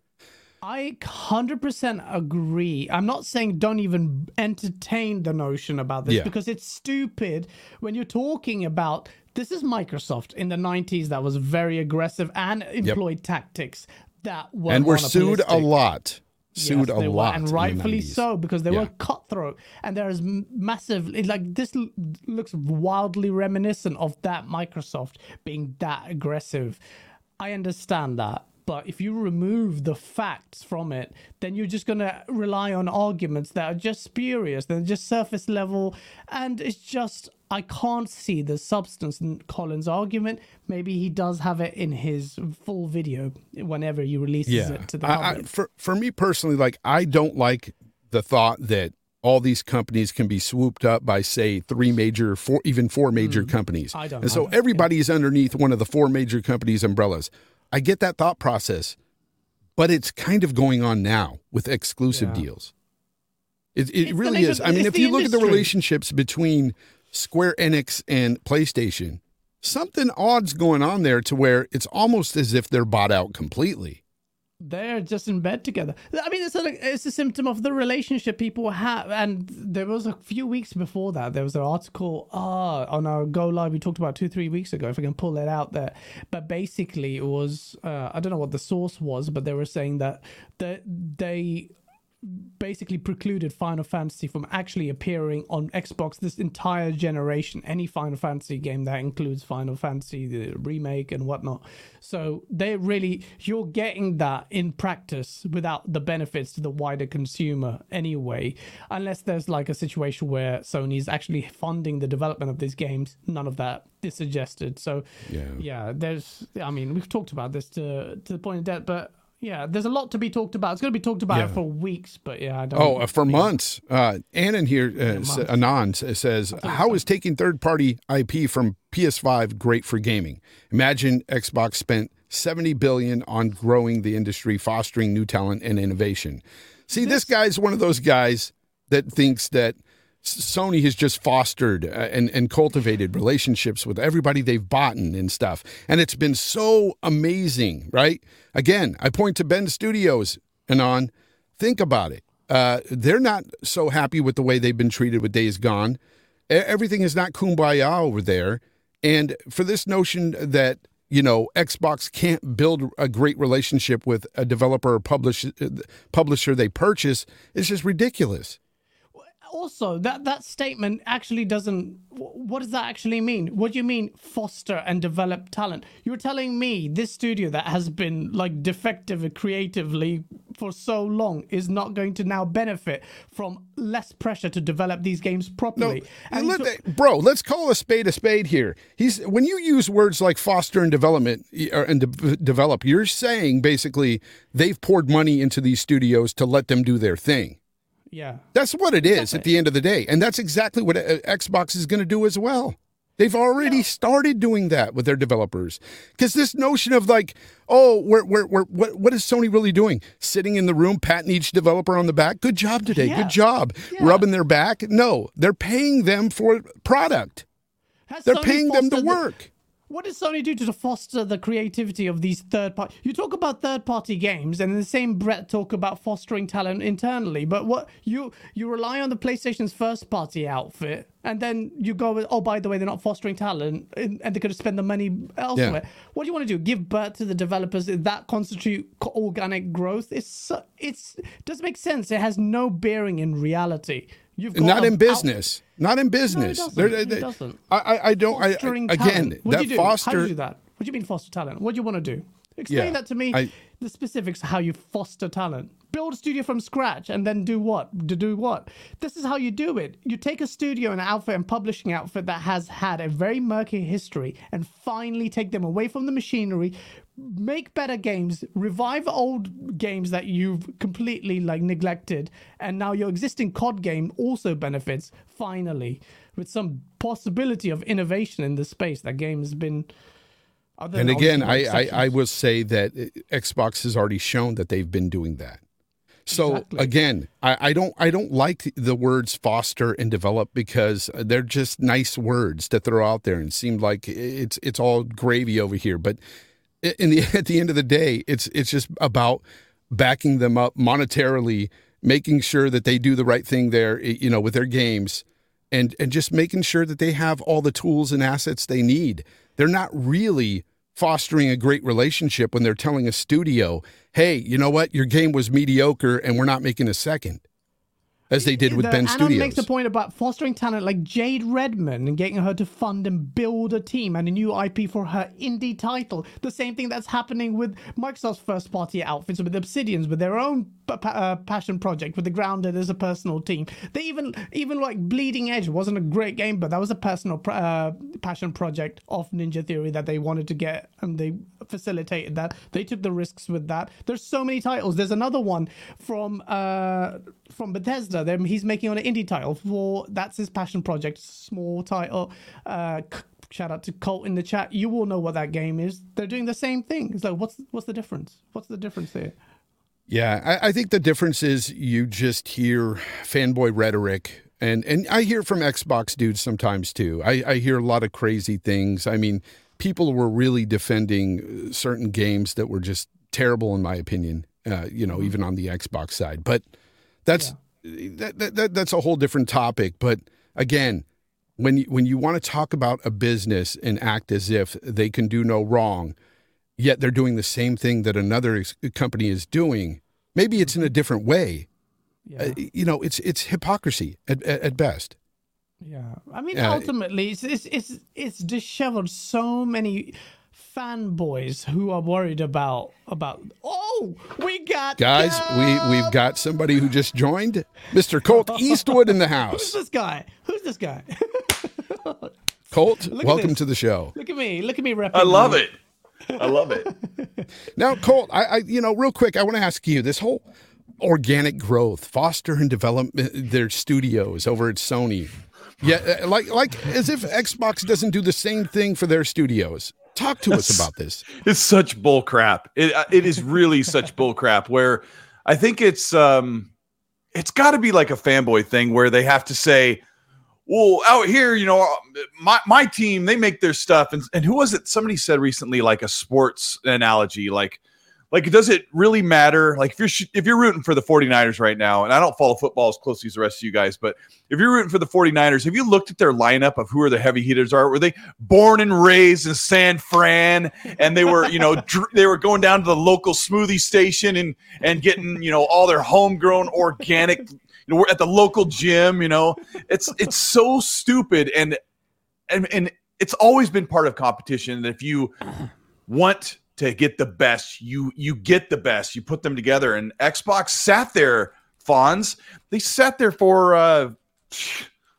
I 100% agree. I'm not saying don't even entertain the notion about this Yeah. because it's stupid when you're talking about this is Microsoft in the 90s that was very aggressive and employed tactics that were and we're sued a monopolistic. Lot. Yes, Sued a they were, lot, and rightfully 90s. so because they Yeah. were cutthroat and there is massive like this l- looks wildly reminiscent of that microsoft being that aggressive i understand that but if you remove the facts from it then you're just going to rely on arguments that are just spurious they're just surface level and it's just i can't see the substance in colin's argument maybe he does have it in his full video whenever he releases it to the I- public I, for for me personally, like I don't like the thought that all these companies can be swooped up by say three major, four even four major companies. Mm. I don't And so like that, everybody is underneath one of the four major companies' umbrellas. I get that thought process, but it's kind of going on now with exclusive Yeah. deals. It, it It's really is. I mean, if you look at the relationships between Square Enix and PlayStation, something odd's going on there to where it's almost as if they're bought out completely. They're just in bed together. I mean, it's a, it's a symptom of the relationship people have. And there was a few weeks before that, there was an article uh, on our Go Live we talked about two, three weeks ago, if I can pull it out there. But basically, it was, uh, I don't know what the source was, but they were saying that the, they basically precluded Final Fantasy from actually appearing on Xbox this entire generation. Any Final Fantasy game that includes Final Fantasy, the remake and whatnot. So they really, you're getting that in practice without the benefits to the wider consumer anyway. Unless there's like a situation where Sony is actually funding the development of these games, none of that is suggested. So Yeah. yeah, there's, I mean, we've talked about this to to the point of death, but. Yeah, there's a lot to be talked about. It's going to be talked about Yeah. for weeks, but yeah, I don't. Oh, uh, for months. Uh, Annan here, uh, s- says, "How is taking third-party IP from PS5 great for gaming? Imagine Xbox spent 70 billion on growing the industry, fostering new talent and innovation. See, this guy's one of those guys that thinks that Sony has just fostered uh, and, and cultivated relationships with everybody they've bought and stuff. And it's been so amazing, right? Again, I point to Bend Studios and on. Think about it. Uh, they're not so happy with the way they've been treated with Days Gone. Everything is not kumbaya over there. And for this notion that, you know, Xbox can't build a great relationship with a developer or publish, uh, publisher they purchase is just ridiculous. Also that that statement actually doesn't what does that actually mean? What do you mean foster and develop talent? You're telling me this studio that has been like defective creatively for so long is not going to now benefit from less pressure to develop these games properly. No, let, so, bro let's call a spade a spade here. He's when you use words like foster and development and de- develop you're saying basically they've poured money into these studios to let them do their thing yeah. That's what it is at the end of the day. And that's exactly what uh, Xbox is going to do as well. They've already yeah. started doing that with their developers. Because this notion of like, oh, we're, we're, we're, what, what is Sony really doing? Sitting in the room, patting each developer on the back. Good job today. Yeah. Good job. Yeah. Rubbing their back. No, they're paying them for product. Has they're Sony paying them to work. What does Sony do to foster the creativity of these third party? You talk about third party games, and in the same breath talk about fostering talent internally. But what you you rely on the PlayStation's first party outfit, and then you go with, oh, by the way, they're not fostering talent, and, they could have spend the money elsewhere. Yeah. What do you want to do? Give birth to the developers? That constitute organic growth? It's it's doesn't make sense. It has no bearing in reality. You've not in business. Out- not in business. No, it doesn't. They, it doesn't. I, I don't. I, again, what that do you do? foster. How do you do that? What do you mean foster talent? What do you want to do? Explain yeah, that to me. I, the specifics how you foster talent. Build a studio from scratch and then do what? To do what? This is how you do it. You take a studio, an outfit, and publishing outfit that has had a very murky history, and finally take them away from the machinery, make better games, revive old games that you've completely like neglected, and now your existing COD game also benefits finally with some possibility of innovation in the space. That game has been. And again, I, I, I will say that uh, Xbox has already shown that they've been doing that. So exactly. again, I, I, don't I don't like the words foster and develop because uh, they're just nice words to throw out there and seem like it's it's all gravy over here. But in the at the end of the day, it's it's just about backing them up monetarily, making sure that they do the right thing there, you know, with their games, and and just making sure that they have all the tools and assets they need. They're not really fostering a great relationship when they're telling a studio, "Hey, you know what? Your game was mediocre, and we're not making a second as they did with the, Bend Anon Studios. makes a point about fostering talent like Jade Raymond and getting her to fund and build a team and a new IP for her indie title. The same thing that's happening with Microsoft's first party outfits with Obsidians with their own uh, passion project with the Grounded as a personal team. They even even like Bleeding Edge wasn't a great game, but that was a personal uh, passion project of Ninja Theory that they wanted to get and they facilitated that. They took the risks with that. There's so many titles. There's another one from uh, from Bethesda. They're, he's making on an indie title for that's his passion project, small title. Uh, shout out to Colt in the chat. You all know what that game is. They're doing the same thing. Like what's what's the difference? What's the difference here? Yeah, I, I think the difference is you just hear fanboy rhetoric and and I hear from Xbox dudes sometimes too. I, I hear a lot of crazy things. I mean, people were really defending certain games that were just terrible in my opinion. Uh, you know, mm-hmm. even on the Xbox side. But that's yeah. that, that, that, that's a whole different topic. But again, when you, when you want to talk about a business and act as if they can do no wrong, yet they're doing the same thing that another company is doing, maybe it's in a mm-hmm. different way. Yeah. Uh, you know, it's it's hypocrisy at, at, at best. Yeah, I mean, uh, ultimately, it's, it's it's it's disheveled so many fanboys who are worried about about. Oh, we got guys. We we've got somebody who just joined, Mr. Colt Eastwood in the house. Who's this guy? Who's this guy? Colt, welcome to the show. Look at me. Look at me. Repping I love it. I love it. now, Colt, I, I you know, real quick, I want to ask you this whole organic growth, foster and develop their studios over at Sony. Yeah, uh, like like as if Xbox doesn't do the same thing for their studios. Talk to us about this. It's such bull crap. It uh, it is really such bull crap. Where I think it's um, it's got to be like a fanboy thing where they have to say, "Well, out here, you know, my my team they make their stuff." And and who was it? Somebody said recently, like a sports analogy, like like does it really matter like if you're if you're rooting for the 49ers right now and i don't follow football as closely as the rest of you guys but if you're rooting for the 49ers have you looked at their lineup of who are the heavy hitters are were they born and raised in san fran and they were you know dr- they were going down to the local smoothie station and and getting you know all their homegrown organic you know, we're at the local gym. You know, it's it's so stupid, and and and it's always been part of competition. That if you want to get the best, you you get the best. You put them together, and Xbox sat there, Fonz. They sat there for. uh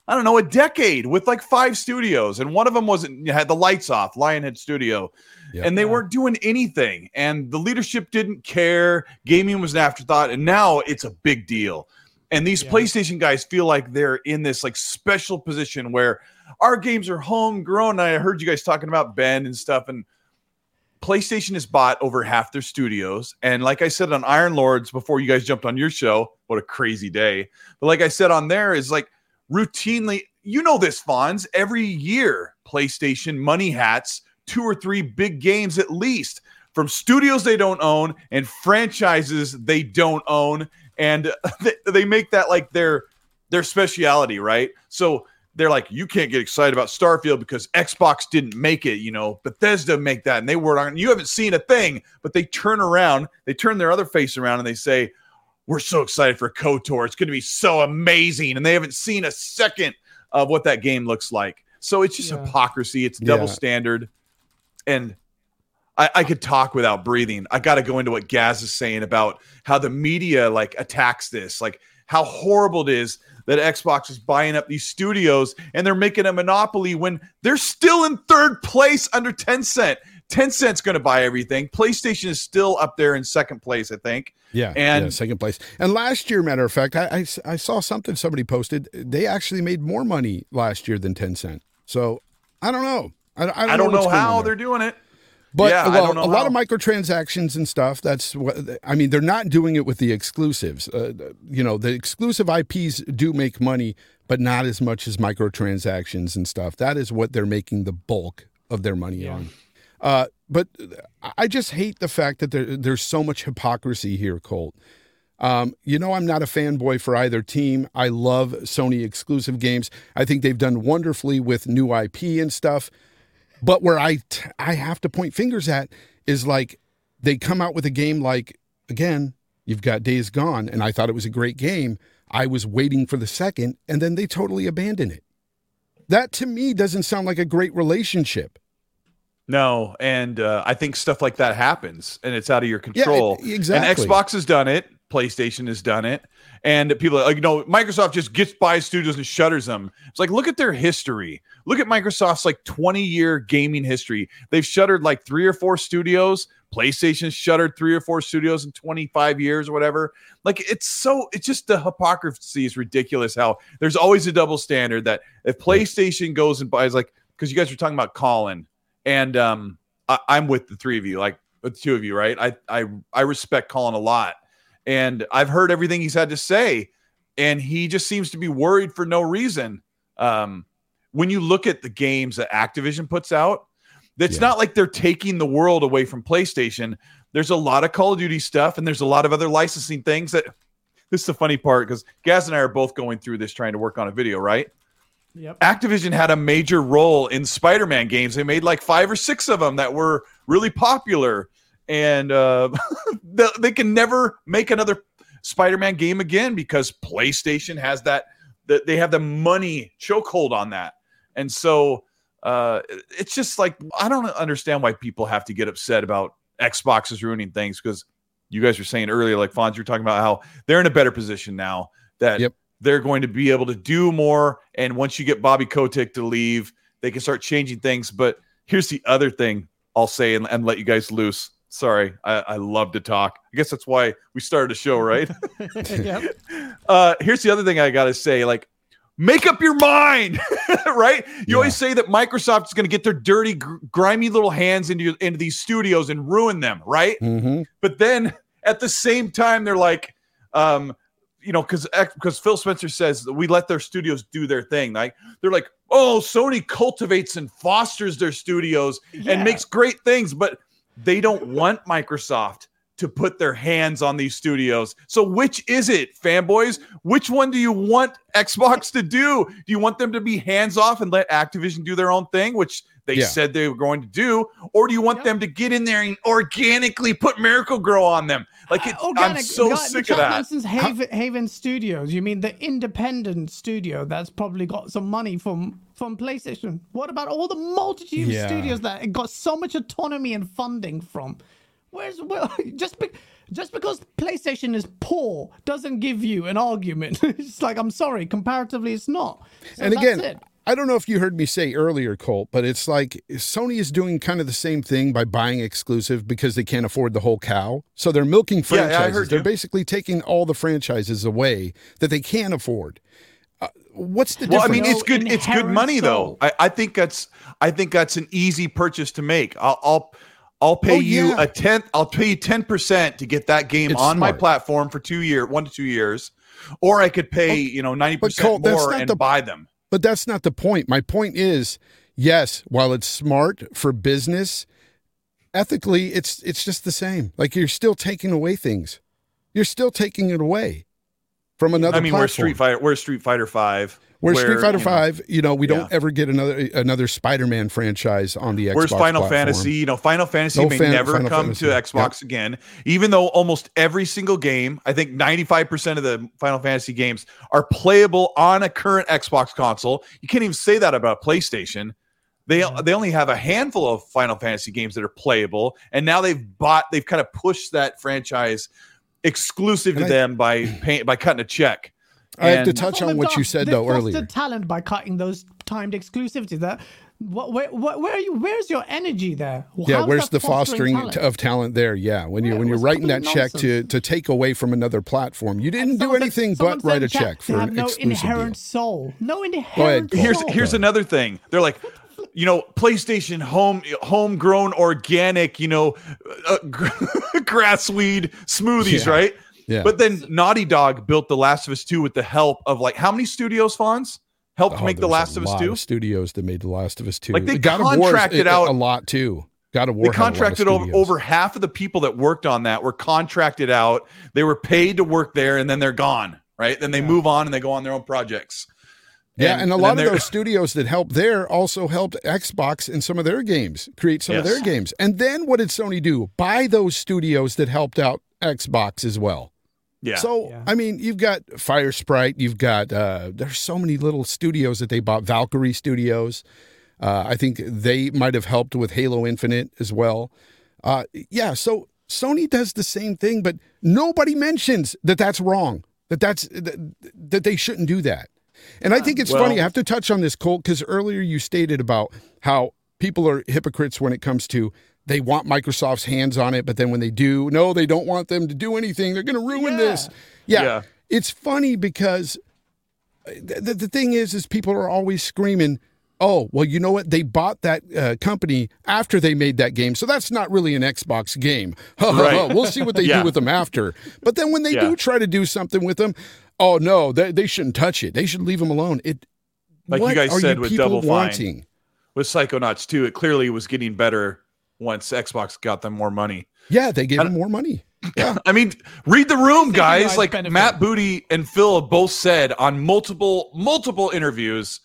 I don't know, a decade with like five studios, and one of them wasn't had the lights off, Lionhead Studio, Yeah. and they weren't doing anything, and the leadership didn't care. Gaming was an afterthought, and now it's a big deal. And these Yeah. PlayStation guys feel like they're in this like special position where our games are homegrown. I heard you guys talking about Bend and stuff, and PlayStation has bought over half their studios. And like I said on Iron Lords before you guys jumped on your show, what a crazy day. But like I said on there, is like routinely, you know this, Fonz, every year, PlayStation money hats two or three big games at least from studios they don't own and franchises they don't own. And they, they make that like their their speciality, right? So they're like, you can't get excited about Starfield because Xbox didn't make it, you know. Bethesda make that, and they were on. You haven't seen a thing, but they turn around, they turn their other face around, and they say, "We're so excited for KOTOR. It's going to be so amazing," and they haven't seen a second of what that game looks like. So it's just Yeah. hypocrisy. It's double Yeah. standard, and I, I could talk without breathing. I got to go into what Gaz is saying about how the media like attacks this, like how horrible it is that Xbox is buying up these studios and they're making a monopoly when they're still in third place under Tencent. Tencent's going to buy everything. PlayStation is still up there in second place, I think. Yeah, And- yeah, second place. And last year, matter of fact, I I saw something somebody posted. They actually made more money last year than Tencent. So I don't know. I, don't- I don't, I don't know, on how they're doing it. But Yeah, I well, a lot how. of microtransactions and stuff. That's what I mean. They're not doing it with the exclusives. Uh, you know, the exclusive IPs do make money, but not as much as microtransactions and stuff. That is what they're making the bulk of their money Yeah. on. Uh, but I just hate the fact that there, there's so much hypocrisy here, Colt. Um, you know, I'm not a fanboy for either team. I love Sony exclusive games. I think they've done wonderfully with new IP and stuff. But where I t- I have to point fingers at is like they come out with a game like again, you've got Days Gone, and I thought it was a great game. I was waiting for the second, and then they totally abandon it. That to me doesn't sound like a great relationship. No, and uh, I think stuff like that happens, and it's out of your Yeah, control. it- exactly. And Xbox has done it. PlayStation has done it, and people are like, you know, Microsoft just gets by studios and shutters them. It's like, look at their history. Look at Microsoft's like 20 year gaming history. They've shuttered like three or four studios. PlayStation shuttered three or four studios in 25 years or whatever. Like, it's so, it's just the hypocrisy is ridiculous. How there's always a double standard that if PlayStation goes and buys, like, because you guys were talking about Colin, and um, I, I'm with the three of you, like with the two of you, right? I I I respect Colin a lot, and I've heard everything he's had to say, and he just seems to be worried for no reason. Um, when you look at the games that Activision puts out, it's Yeah. not like they're taking the world away from PlayStation. There's a lot of Call of Duty stuff, and there's a lot of other licensing things that. This is the funny part because Gaz and I are both going through this trying to work on a video, right? Yep. Activision had a major role in Spider-Man games. They made like five or six of them that were really popular, and uh, they, can never make another Spider-Man game again because PlayStation has that. That they have the money chokehold on that, and so uh, it's just like I don't understand why people have to get upset about Xbox is ruining things because you guys were saying earlier, like Fonz, you're talking about how they're in a better position now that Yep. they're going to be able to do more. And once you get Bobby Kotick to leave, they can start changing things. But here's the other thing I'll say and, and let you guys loose. Sorry, I, I love to talk. I guess that's why we started a show, right? yep. uh, here's the other thing I got to say like, make up your mind, right? You Yeah. always say that Microsoft is going to get their dirty, gr- grimy little hands into, your, into these studios and ruin them, right? Mm-hmm. But then at the same time, they're like, um, you know, because because Phil Spencer says that we let their studios do their thing. Like they're like, oh, Sony cultivates and fosters their studios Yeah. and makes great things, but they don't want Microsoft to put their hands on these studios. So which is it, fanboys? Which one do you want Xbox to do? Do you want them to be hands off and let Activision do their own thing, which they Yeah. said they were going to do, or do you want Yep. them to get in there and organically put Miracle Grow on them? Like it, I'm so we got sick the of that. Chaplanson's Haven, Haven Studios. You mean the independent studio that's probably got some money from from PlayStation? What about all the multitude Yeah. of studios that it got so much autonomy and funding from? Where's where, just be, just because PlayStation is poor doesn't give you an argument. it's like I'm sorry, comparatively, it's not. So and that's again, it. I don't know if you heard me say earlier, Colt, but it's like Sony is doing kind of the same thing by buying exclusive because they can't afford the whole cow. So they're milking Yeah, yeah, I franchises. heard they're you. basically taking all the franchises away that they can afford. What's the difference? Well, I mean, it's good. It's good inherent money, though. I, I think that's. I think that's an easy purchase to make. I'll. I'll I'll pay Oh, you yeah. a tenth. I'll pay you ten percent to get that game It's on my platform for two year, one to two years, or I could pay you know ninety percent Colt, more and the- buy them. But that's not the point. My point is, yes, while it's smart for business, ethically it's it's just the same. Like you're still taking away things. You're still taking it away from another I mean, platform. we're Street Fighter. We're Street Fighter Five. Street where, Fighter you know, Five, you know, we don't Yeah. ever get another another Spider-Man franchise on the Xbox. Where's Final platform. Fantasy? You know, Final Fantasy No may Fan- never Final come Fantasy. to Xbox again, even though almost every single game, I think 95% of the Final Fantasy games are playable on a current Xbox console. You can't even say that about PlayStation. They mm-hmm. they only have a handful of Final Fantasy games that are playable, and now they've bought they've kind of pushed that franchise exclusive to I- them by pay, by cutting a check. I have to touch on what done. you said though fostered earlier. talent by cutting those timed exclusivities. That what, where, where, where are you? Where's your energy there? Yeah, where's the fostering talent? of talent there? Yeah, when you yeah, when you're writing that complete check to to take away from another platform, you didn't do Someone said- anything but write a check for have no exclusive inherent deal. soul. No ahead, inherent Paul. soul. here's here's another thing. They're like, you know, PlayStation home homegrown organic, you know, uh, grass weed smoothies, Yeah. right? Yeah. But then Naughty Dog built The Last of Us 2 with the help of like how many studios, Fonz? Helped Oh, make The Last of Us 2? studios that made The Last of Us 2. Like, they God contracted out- a lot too. God of War They had a lot of contracted over, over half of the people that worked on that were contracted out. They were paid to work there and then they're gone, right? Then they move on and they go on their own projects. Yeah, and, a lot of those studios that helped there also helped Xbox in some of their games, create some of their games. And then what did Sony do? Buy those studios that helped out Xbox as well. Yeah. So Yeah. I mean, you've got Firesprite, you've got uh, there's so many little studios that they bought. Valkyrie Studios, uh, I think they might have helped with Halo Infinite as well. Uh, yeah, so Sony does the same thing, but nobody mentions that that's wrong. That that's that, that they shouldn't do that. And I think it's Well- funny. I have to touch on this, Colt, because earlier you stated about how people are hypocrites when it comes to they want Microsoft's hands on it, but then when they do, no, they don't want them to do anything. They're going to ruin Yeah. this. Yeah. Yeah. It's funny because the, the, the thing is, is people are always screaming, oh, well, you know what? They bought that uh, company after they made that game. So that's not really an Xbox game. Right. we'll see what they Yeah. do with them after. But then when they Yeah. do try to do something with them, oh, no, they, they shouldn't touch it. They should leave them alone. It, Like you guys are said with people Double Fine. wanting? With Psychonauts 2, it clearly was getting better once Xbox got them more money. Yeah, they gave them more money. Yeah. I mean, read the room, guys. guys Like benefit. Matt Booty and Phil both said on multiple, multiple interviews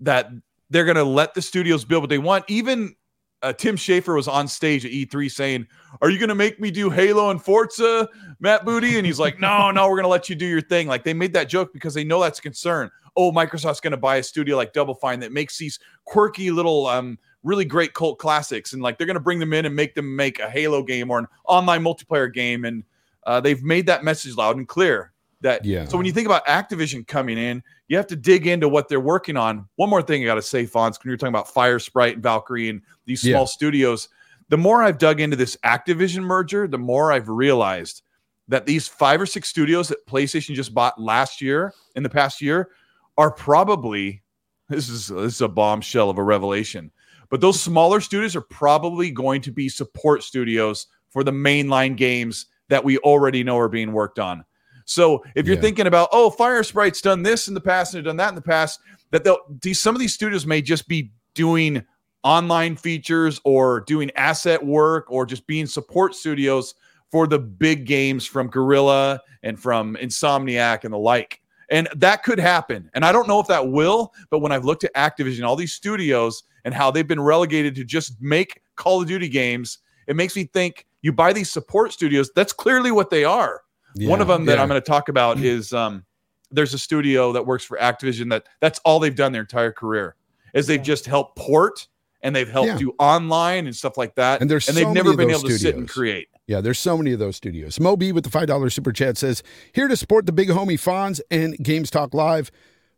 that they're going to let the studios build what they want. Even uh, Tim Schafer was on stage at E3 saying, Are you going to make me do Halo and Forza, Matt Booty? And he's like, No, no, we're going to let you do your thing. Like they made that joke because they know that's a concern. Oh, Microsoft's going to buy a studio like Double Fine that makes these quirky little, um, really great cult classics. And like they're going to bring them in and make them make a Halo game or an online multiplayer game. And uh, they've made that message loud and clear. That Yeah. so when you think about Activision coming in, you have to dig into what they're working on. One more thing I got to say, Fonz, when you're talking about Firesprite and Valkyrie and these small Yeah. studios, the more I've dug into this Activision merger, the more I've realized that these five or six studios that PlayStation just bought last year, in the past year, are probably this is this is a bombshell of a revelation. But those smaller studios are probably going to be support studios for the mainline games that we already know are being worked on. So if you're Yeah. thinking about, oh, Firesprite's done this in the past and they've done that in the past, that they'll these some of these studios may just be doing online features or doing asset work or just being support studios for the big games from Guerrilla and from Insomniac and the like. And that could happen. And I don't know if that will, but when I've looked at Activision, all these studios, and how they've been relegated to just make Call of Duty games, it makes me think you buy these support studios. That's clearly what they are. One of them that yeah. I'm going to talk about is um, there's a studio that works for Activision that that's all they've done their entire career is they've just helped port and they've helped Yeah. do online and stuff like that. And there's and they've never been those able to sit and create. Yeah, there's so many of those studios. Moby with the $5 super chat says, Here to support the big homie Fonz and Games Talk Live.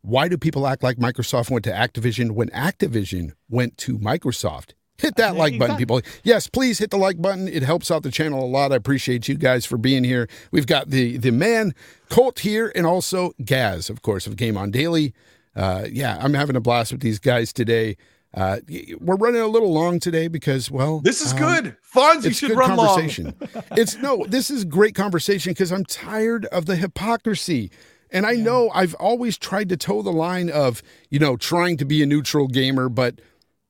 Why do people act like Microsoft went to Activision when Activision went to Microsoft? Hit that like button, people. Yes, please hit the like button. It helps out the channel a lot. I appreciate you guys for being here. We've got the the man Colt here, and also Gaz, of course, of Game On Daily. Uh, yeah, I'm having a blast with these guys today. Uh, we're running a little long today because, well, This is um, good. Fonzie it's should good run long. conversation. it's no, this is great conversation because I'm tired of the hypocrisy. And I know I've always tried to toe the line of, you know, trying to be a neutral gamer, but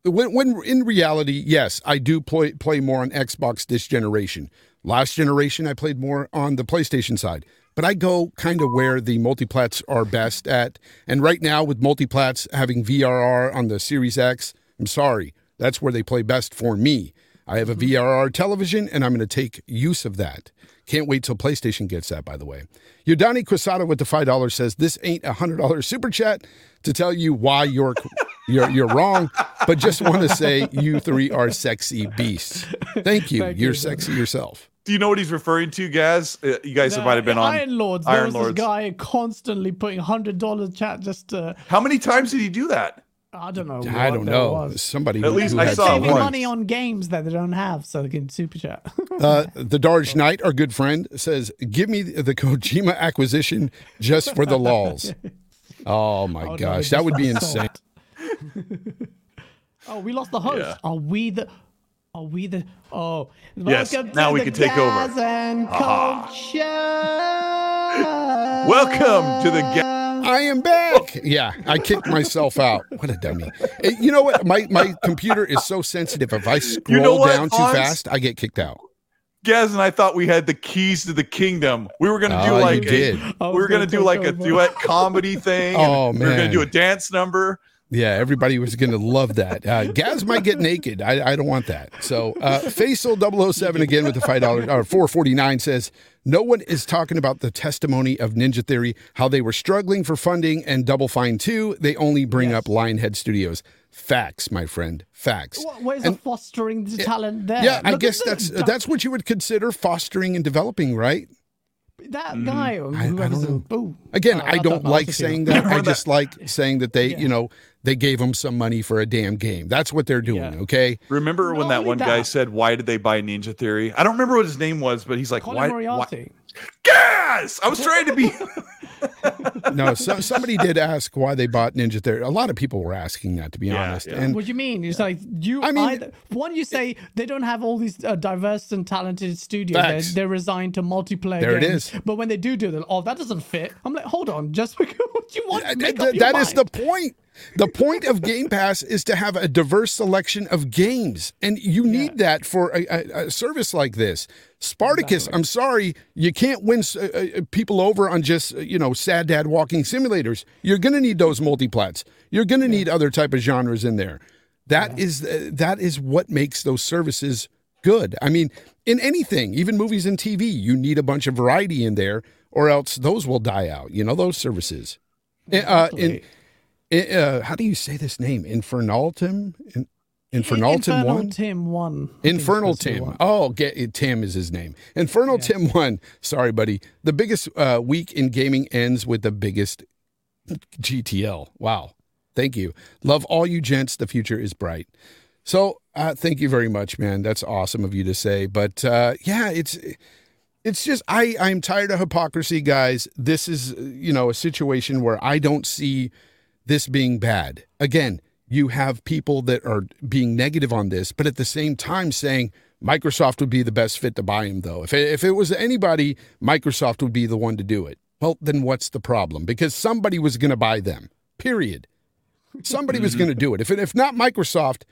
when, when in reality, yes, I do play play more on Xbox this generation. Last generation, I played more on the PlayStation side. But I go kind of where the multiplats are best at. And right now, with multiplats having VRR on the Series X, I'm sorry, that's where they play best for me. I have a mm-hmm. VRR television, and I'm going to take use of that. Can't wait till PlayStation gets that, by the way. Yodani Quasada with the $5 says, This ain't a $100 super chat to tell you why you're. You're, you're wrong, but just want to say you three are sexy beasts. Thank you. Thank you, you're sir. sexy yourself. Do you know what he's referring to, guys? Uh, you guys The might have been on Iron Lords. There was Lords. this guy constantly putting hundred dollars chat just to How many times did he do that? I don't know. I don't know. was. Somebody At least I saw some saving one. money on games that they don't have, so they can super chat. Uh, the Darge Knight, our good friend, says, "Give me the Kojima acquisition just for the lulls." Oh my Oh, gosh, we that would be insane. oh, we lost the host. Yeah. Are we the? Are we the? Oh, Yes, now we can take over. Gaz and Colt Show. Welcome to the Ga- I am back. Yeah, I kicked myself out. What a dummy! Eh, You know what? My my computer is so sensitive. If I scroll know what, down too Hans? fast, I get kicked out. Gaz and I thought we had the keys to the kingdom. We were going to do Oh, like a, did. We were going to gonna do like a duet comedy thing. and Oh, we were gonna do a dance number. Yeah, everybody was going to love that. Uh, Gaz might get naked. I, I don't want that. So, uh, Faisal 007 again with the $5 or 449 says, No one is talking about the testimony of Ninja Theory, how they were struggling for funding and Double Fine too. They only bring Yes. up Lionhead Studios. Facts, my friend. Facts. What, where's And- the fostering the talent there? Yeah, I Look at guess that's that- that's what you would consider fostering and developing, right? that guy. I whoever's don't in- Again, Oh, I don't know. like saying that. I just like saying that they, you know, they gave them some money for a damn game. That's what they're doing, Yeah. okay? Remember when Not that only one guy said, "Why did they buy Ninja Theory?" I don't remember what his name was, but he's like, Colin "Why?" why? Moriarty. Gaz! I was trying to be. No, so, somebody did ask why they bought Ninja Theory. A lot of people were asking that, to be Yeah, honest. yeah. And What do you mean? It's like you. I mean- either, one, you say they don't have all these uh, diverse and talented studios. They're, they're resigned to multiplayer. There it games. is. But when they do do that, oh, that doesn't fit. I'm like, hold on, just because what you want. Th- Make th- up your that is the point. The point of Game Pass is to have a diverse selection of games, and you need that for a, a, a service like this. Spartacus, I'm sorry, you can't win uh, uh, people over on just uh, you know sad dad walking simulators. You're going to need those multiplats. You're going to need other type of genres in there. That is uh, that is what makes those services good. I mean, in anything, even movies and TV, you need a bunch of variety in there, or else those will die out. You know those services. Uh, in, in, uh, how do you say this name? Infernaltim? In, Infernal one. Tim one. I think it's Infernal supposed to be Tim. one. Oh, get, Tim is his name. Infernal Tim one. Sorry, buddy. The biggest uh, week in gaming ends with the biggest GTL. Wow. Thank you. Love all you gents. The future is bright. So uh, thank you very much, man. That's awesome of you to say. But uh, yeah, it's it's just I I'm tired of hypocrisy, guys. This is you know a situation where I don't see this being bad. Again, you have people that are being negative on this, but at the same time saying Microsoft would be the best fit to buy him, though. If it, if it was anybody, Microsoft would be the one to do it. Well, then what's the problem? Because somebody was going to buy them. Period. Somebody was going to do it. If it, if not Microsoft,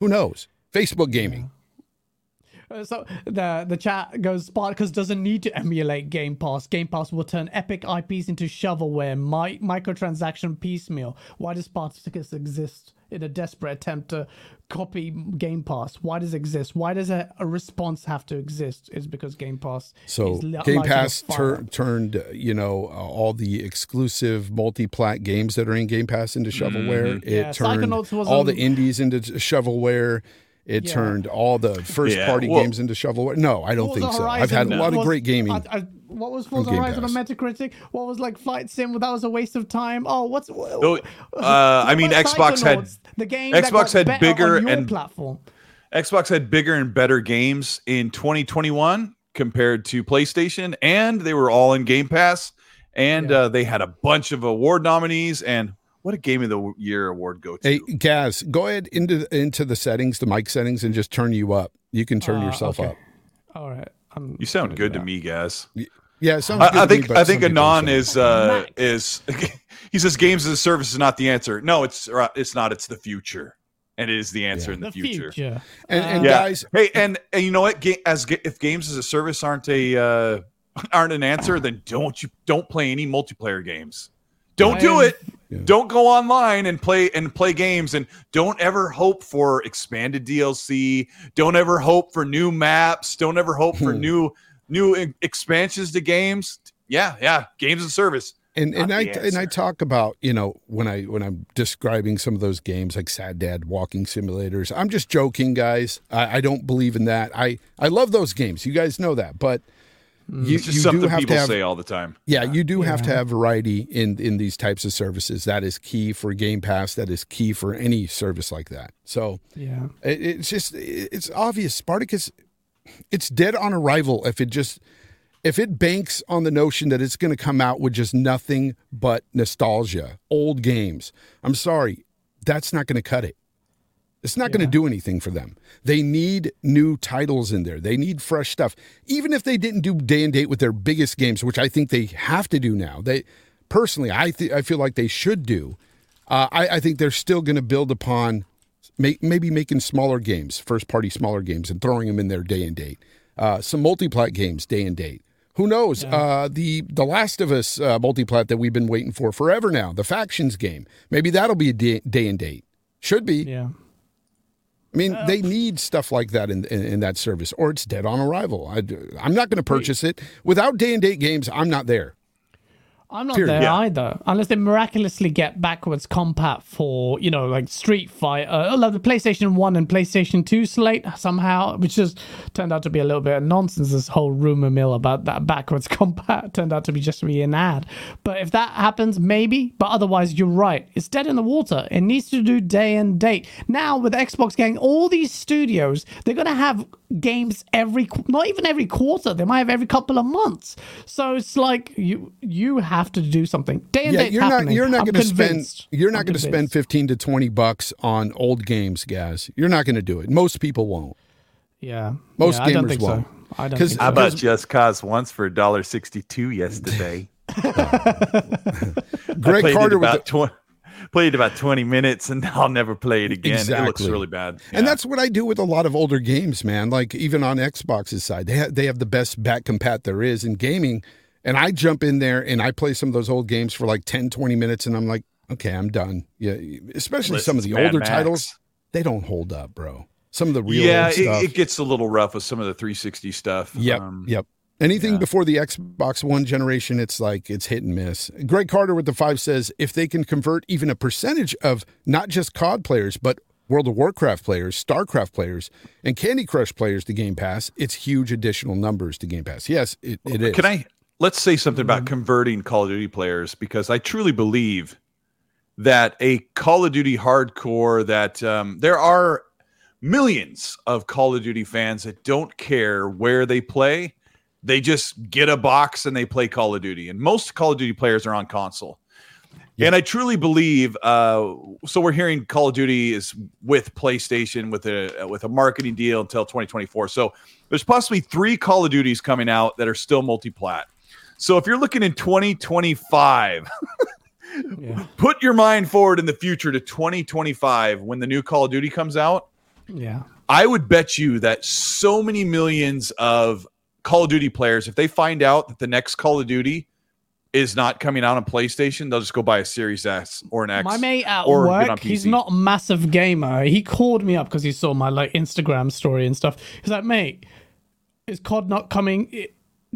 who knows? Facebook gaming. So the the chat goes Spartacus doesn't need to emulate Game Pass. Game Pass will turn epic IPs into shovelware, mi- microtransaction piecemeal. Why does Spartacus exist in a desperate attempt to copy Game Pass. Why does it exist? Why does a, a response have to exist? Is because Game Pass. So li- Game Pass tur- turned, you know, uh, all the exclusive multi-plat games that are in Game Pass into shovelware. It Yeah, turned all the indies into shovelware. It Yeah. turned all the first-party well- games into shovelware. No, I don't Forza think so. I've Horizon had a lot of was- great gaming. I, I, what was Forza Game Horizon on Pass. Metacritic? What was like Flight Sim? That was a waste of time. Oh, what's? Oh, uh, I mean, Xbox had- the game. Xbox had bigger and- platform. Xbox had bigger and better games in 2021 compared to PlayStation, and they were all in Game Pass. And Yeah. uh, they had a bunch of award nominees. And what a Game of the Year award go to? Hey, Gaz, go ahead into into the settings, the mic settings, and just turn you up. You can turn Uh, yourself okay. up. All right. I'm you sound gonna good to that. me, guys. Yeah, it sounds good I, I to me, think but I think Anon is uh, is he says games as a service is not the answer. No, it's uh, it's not. It's the future, and it is the answer in the, The future. future. And, and Uh, Yeah. guys, Hey, and, and you know what? Ga- as ga- if games as a service aren't a uh, aren't an answer, then don't you don't play any multiplayer games. Don't do I- it. Don't go online and play and play games, and don't ever hope for expanded DLC. Don't ever hope for new maps. Don't ever hope for Hmm. new new expansions to games. Yeah, yeah, games and service. and and I and I talk about you know when I when I'm describing some of those games like Sad Dad walking simulators. I'm just joking, guys. I, I don't believe in that. I I love those games. You guys know that, but Mm. you, It's just you something do have people to have say all the time. yeah you do have to have variety in in these types of services. That is key for Game Pass. That is key for any service like that. So Yeah. it, it's just it's obvious Spartacus. It's dead on arrival if it just if it banks on the notion that it's going to come out with just nothing but nostalgia, old games. I'm sorry, that's not going to cut it. It's not going to do anything for them. They need new titles in there. They need fresh stuff. Even if they didn't do day and date with their biggest games, which I think they have to do now. They personally, I th- I feel like they should do. Uh, I, I think they're still going to build upon may, maybe making smaller games, first party smaller games, and throwing them in there day and date. Uh, some multiplat games day and date. Who knows? Uh, the The Last of Us uh, multiplat that we've been waiting for forever now, the factions game. Maybe that'll be a day, day and date. Should be. Yeah. I mean, they need stuff like that in, in, in that service, or it's dead on arrival. I, am not going to purchase it without day and date games. I'm not there. I'm not Period. there Yeah. either, unless they miraculously get backwards compat for you know like Street Fighter, uh, like the PlayStation One and PlayStation Two slate somehow, which just turned out to be a little bit of nonsense. This whole rumor mill about that backwards compat turned out to be just to be an ad. But if that happens, maybe. But otherwise, you're right. It's dead in the water. It needs to do day and date. Now with Xbox getting all these studios, they're gonna have games every not even every quarter. They might have every couple of months. So it's like you you have to do something. Day and Yeah, date you're not. You're not I'm going to spend. You're not I'm going to spend fifteen to twenty bucks on old games, guys. You're not going to do it. Most people won't. Yeah, Most yeah, I don't gamers think won't. so. I don't 'Cause- think How so. about Just Cause once for $1.62 yesterday? Greg played Carter it with about the, tw- played about 20 minutes and I'll never play it again. It looks really bad. And that's what I do with a lot of older games, man. Like even on Xbox's side, they have, they have the best back compat there is in gaming. And I jump in there and I play some of those old games for like 10, 20 minutes, and I'm like, okay, I'm done. Yeah, especially some of the Mad older Max. titles, they don't hold up, bro. Some of the real yeah, it, it gets a little rough with some of the 360 stuff. Yep. Um, yep. Anything yeah. before the Xbox One generation, it's like it's hit and miss. Greg Carter with the five says if they can convert even a percentage of not just COD players, but World of Warcraft players, StarCraft players, and Candy Crush players to Game Pass, it's huge additional numbers to Game Pass. Yes, it, it is. Can I let's say something Mm-hmm. about converting Call of Duty players because I truly believe that a Call of Duty hardcore that um, there are millions of Call of Duty fans that don't care where they play. They just get a box and they play Call of Duty. And most Call of Duty players are on console. And I truly believe. Uh, so we're hearing Call of Duty is with PlayStation with a with a marketing deal until 2024. So there's possibly three Call of Duties coming out that are still multi-plat. So if you're looking in 2025, Yeah, put your mind forward in the future to 2025 when the new Call of Duty comes out. yeah, I would bet you that so many millions of Call of Duty players, if they find out that the next Call of Duty is not coming out on PlayStation, they'll just go buy a Series S or an X. My mate at or work, he's not a massive gamer. He called me up because he saw my like Instagram story and stuff. He's like, mate, is COD not coming?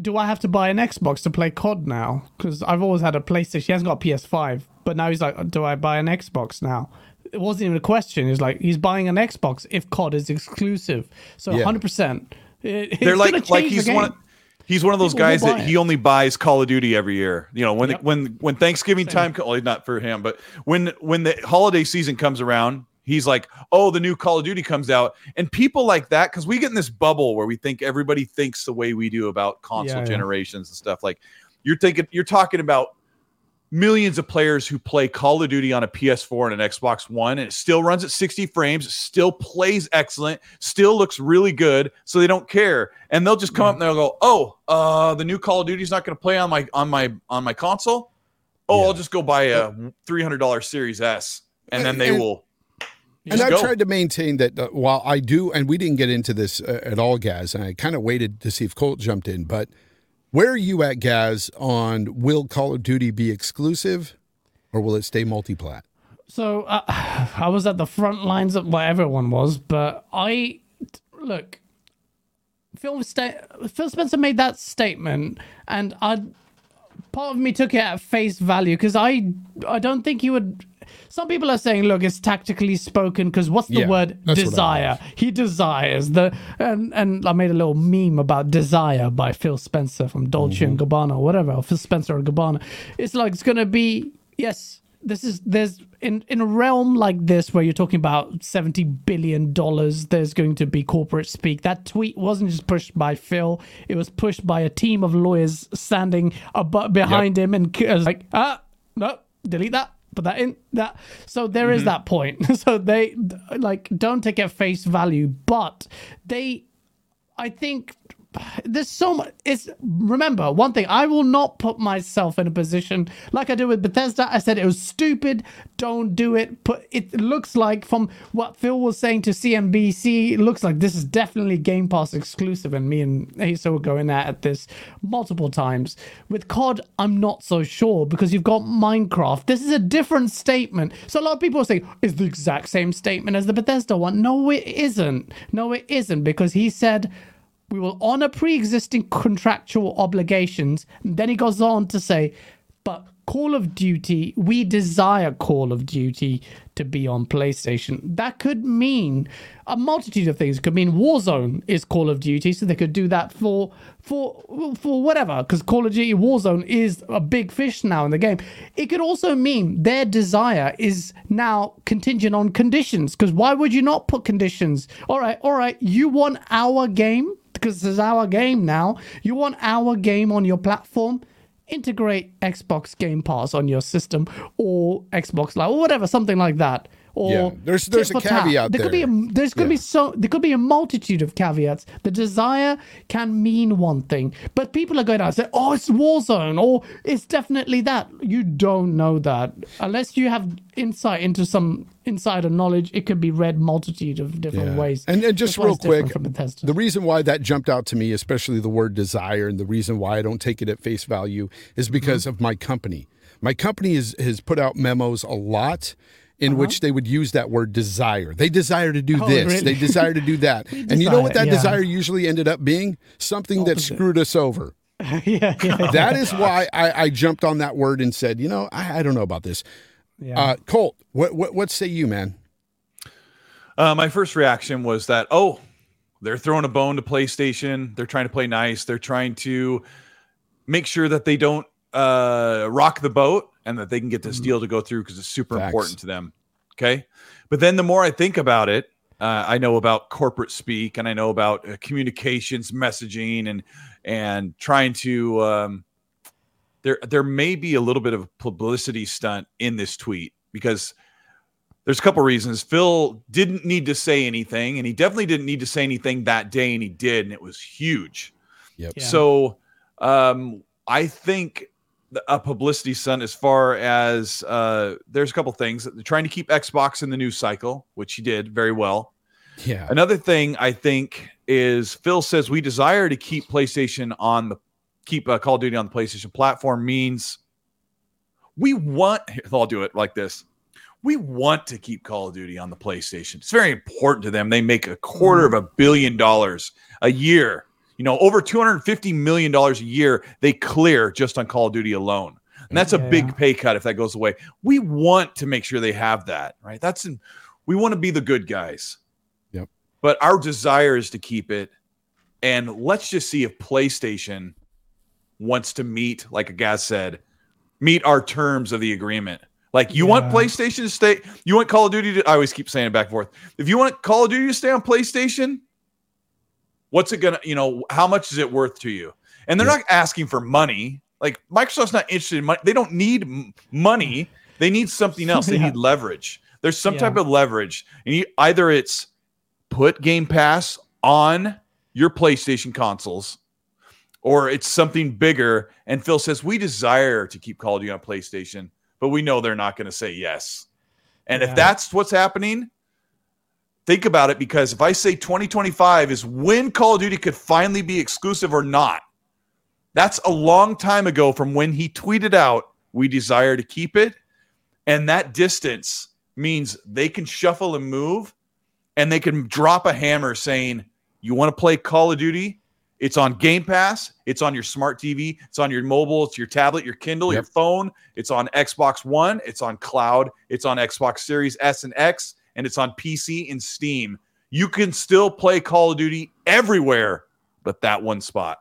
Do I have to buy an Xbox to play COD now? Because I've always had a PlayStation. He hasn't got a PS5, but now he's like, do I buy an Xbox now? It wasn't even a question. He's like, he's buying an Xbox if COD is exclusive. So Yeah. 100%. It- They're like like he's one. Of, he's one of those People guys that he only buys Call of Duty every year. You know when Yep. when when Thanksgiving time, co- well, not for him, but when when the holiday season comes around, he's like, oh, the new Call of Duty comes out, and people like that because we get in this bubble where we think everybody thinks the way we do about console Yeah, yeah. generations and stuff. Like you're thinking, you're talking about millions of players who play Call of Duty on a PS4 and an Xbox One, and it still runs at 60 frames, still plays excellent, still looks really good, so they don't care. And they'll just come up and they'll go, "Oh, uh, the new Call of Duty's not going to play on my on my on my console. Oh, Yeah. I'll just go buy a $300 Series S." And then they And- will And I've go. tried to maintain that uh, while I do, and we didn't get into this uh, at all, Gaz, and I kind of waited to see if Colt jumped in, but where are you at, Gaz, on will Call of Duty be exclusive or will it stay multiplat? So uh, I was at the front lines of what everyone was, but I look. Phil sta- Phil Spencer made that statement, and I part of me took it at face value because I I don't think he would. Some people are saying, look, it's tactically spoken because what's the Yeah, word desire? He desires the and and I made a little meme about desire by Phil Spencer from Dolce and Mm-hmm. Gabbana, or whatever, or Phil Spencer or Gabbana. It's like it's gonna be yes. This is there's in in a realm like this where you're talking about seventy billion dollars. There's going to be corporate speak. That tweet wasn't just pushed by Phil; it was pushed by a team of lawyers standing abo- behind him and uh, like ah no delete that put that in that so there is mm-hmm. that point. So they like don't take it at face value but they i think there's so much it's remember one thing i will not put myself in a position like i did with bethesda i said it was stupid don't do it but it looks like from what phil was saying to cnbc it looks like this is definitely game pass exclusive and me and Asa were going at this multiple times. With cod i'm not so sure because you've got minecraft. This is a different statement. So a lot of people are saying it's the exact same statement as the bethesda one. No it isn't. No it isn't because he said we will honor pre-existing contractual obligations. And then he goes on to say, but Call of Duty, we desire Call of Duty to be on PlayStation. That could mean a multitude of things. It could mean Warzone is Call of Duty, so they could do that for for for whatever. Because Call of Duty Warzone is a big fish now in the game. It could also mean their desire is now contingent on conditions. Because why would you not put conditions? All right, all right, you want our game because this is our game now. You want our game on your platform? Integrate Xbox Game Pass on your system or Xbox Live or whatever, something like that. Or Yeah, there's- there's a caveat There could be a, there's could be Yeah. so there could be a multitude of caveats. The desire can mean one thing, but people are going out and say, "Oh, it's Warzone," or "It's definitely that." You don't know that unless you have insight into some insider knowledge. It could be read multitude of different Yeah. ways. And, and just real quick, the reason why that jumped out to me, especially the word desire, and the reason why I don't take it at face value is because Mm-hmm. of my company. My company is, has put out memos a lot in Uh-huh. which they would use that word desire. They desire to do Oh, this, really? they desire to do that. and you know what that desire, yeah. desire usually ended up being? Something that screwed us over. yeah, yeah, That is why I, I jumped on that word and said, you know, I, I don't know about this. yeah. Uh, Colt, what, what what say you, man? Uh, my first reaction was that, oh, they're throwing a bone to PlayStation. They're trying to play nice. They're trying to make sure that they don't uh, rock the boat and that they can get this deal to go through because it's super Facts. important to them. Okay. But then the more I think about it, uh, I know about corporate speak and I know about uh, communications, messaging, and and trying to. Um, there, there may be a little bit of a publicity stunt in this tweet because there's a couple reasons. Phil didn't need to say anything, and he definitely didn't need to say anything that day, and he did, and it was huge. Yep. Yeah. So, um, I think the- a publicity stunt as far as uh, there's a couple things. They're trying to keep Xbox in the news cycle, which he did very well. Yeah. Another thing I think is Phil says we desire to keep PlayStation on the keep uh, Call of Duty on the PlayStation platform means We want, I'll do it like this. We want to keep Call of Duty on the PlayStation. It's very important to them. They make a quarter of a billion dollars a year. You know, over $250 million a year they clear just on Call of Duty alone. And that's a Yeah. big pay cut if that goes away. We want to make sure they have that, right? That's in, we want to be the good guys. Yep. But our desire is to keep it. And let's just see if PlayStation wants to meet, like a guy said, meet our terms of the agreement. Like you want PlayStation to stay, you want Call of Duty to I always keep saying it back and forth. If you want Call of Duty to stay on PlayStation, what's it gonna, you know, how much is it worth to you? And they're Yeah. not asking for money. Like Microsoft's not interested in money. They don't need money. They need something else. They Yeah. need leverage. There's some Yeah. type of leverage. And you, either it's put Game Pass on your PlayStation consoles or it's something bigger. And Phil says, We desire to keep Call of Duty on PlayStation, but we know they're not going to say yes. And if that's what's happening, think about it because if I say 2025 is when Call of Duty could finally be exclusive or not, that's a long time ago from when he tweeted out, We desire to keep it. And that distance means they can shuffle and move and they can drop a hammer saying, You want to play Call of Duty? It's on Game Pass. It's on your smart TV. It's on your mobile. It's your tablet, your Kindle, your phone. It's on Xbox One. It's on cloud. It's on Xbox Series S and X. And it's on PC and Steam. You can still play Call of Duty everywhere but that one spot.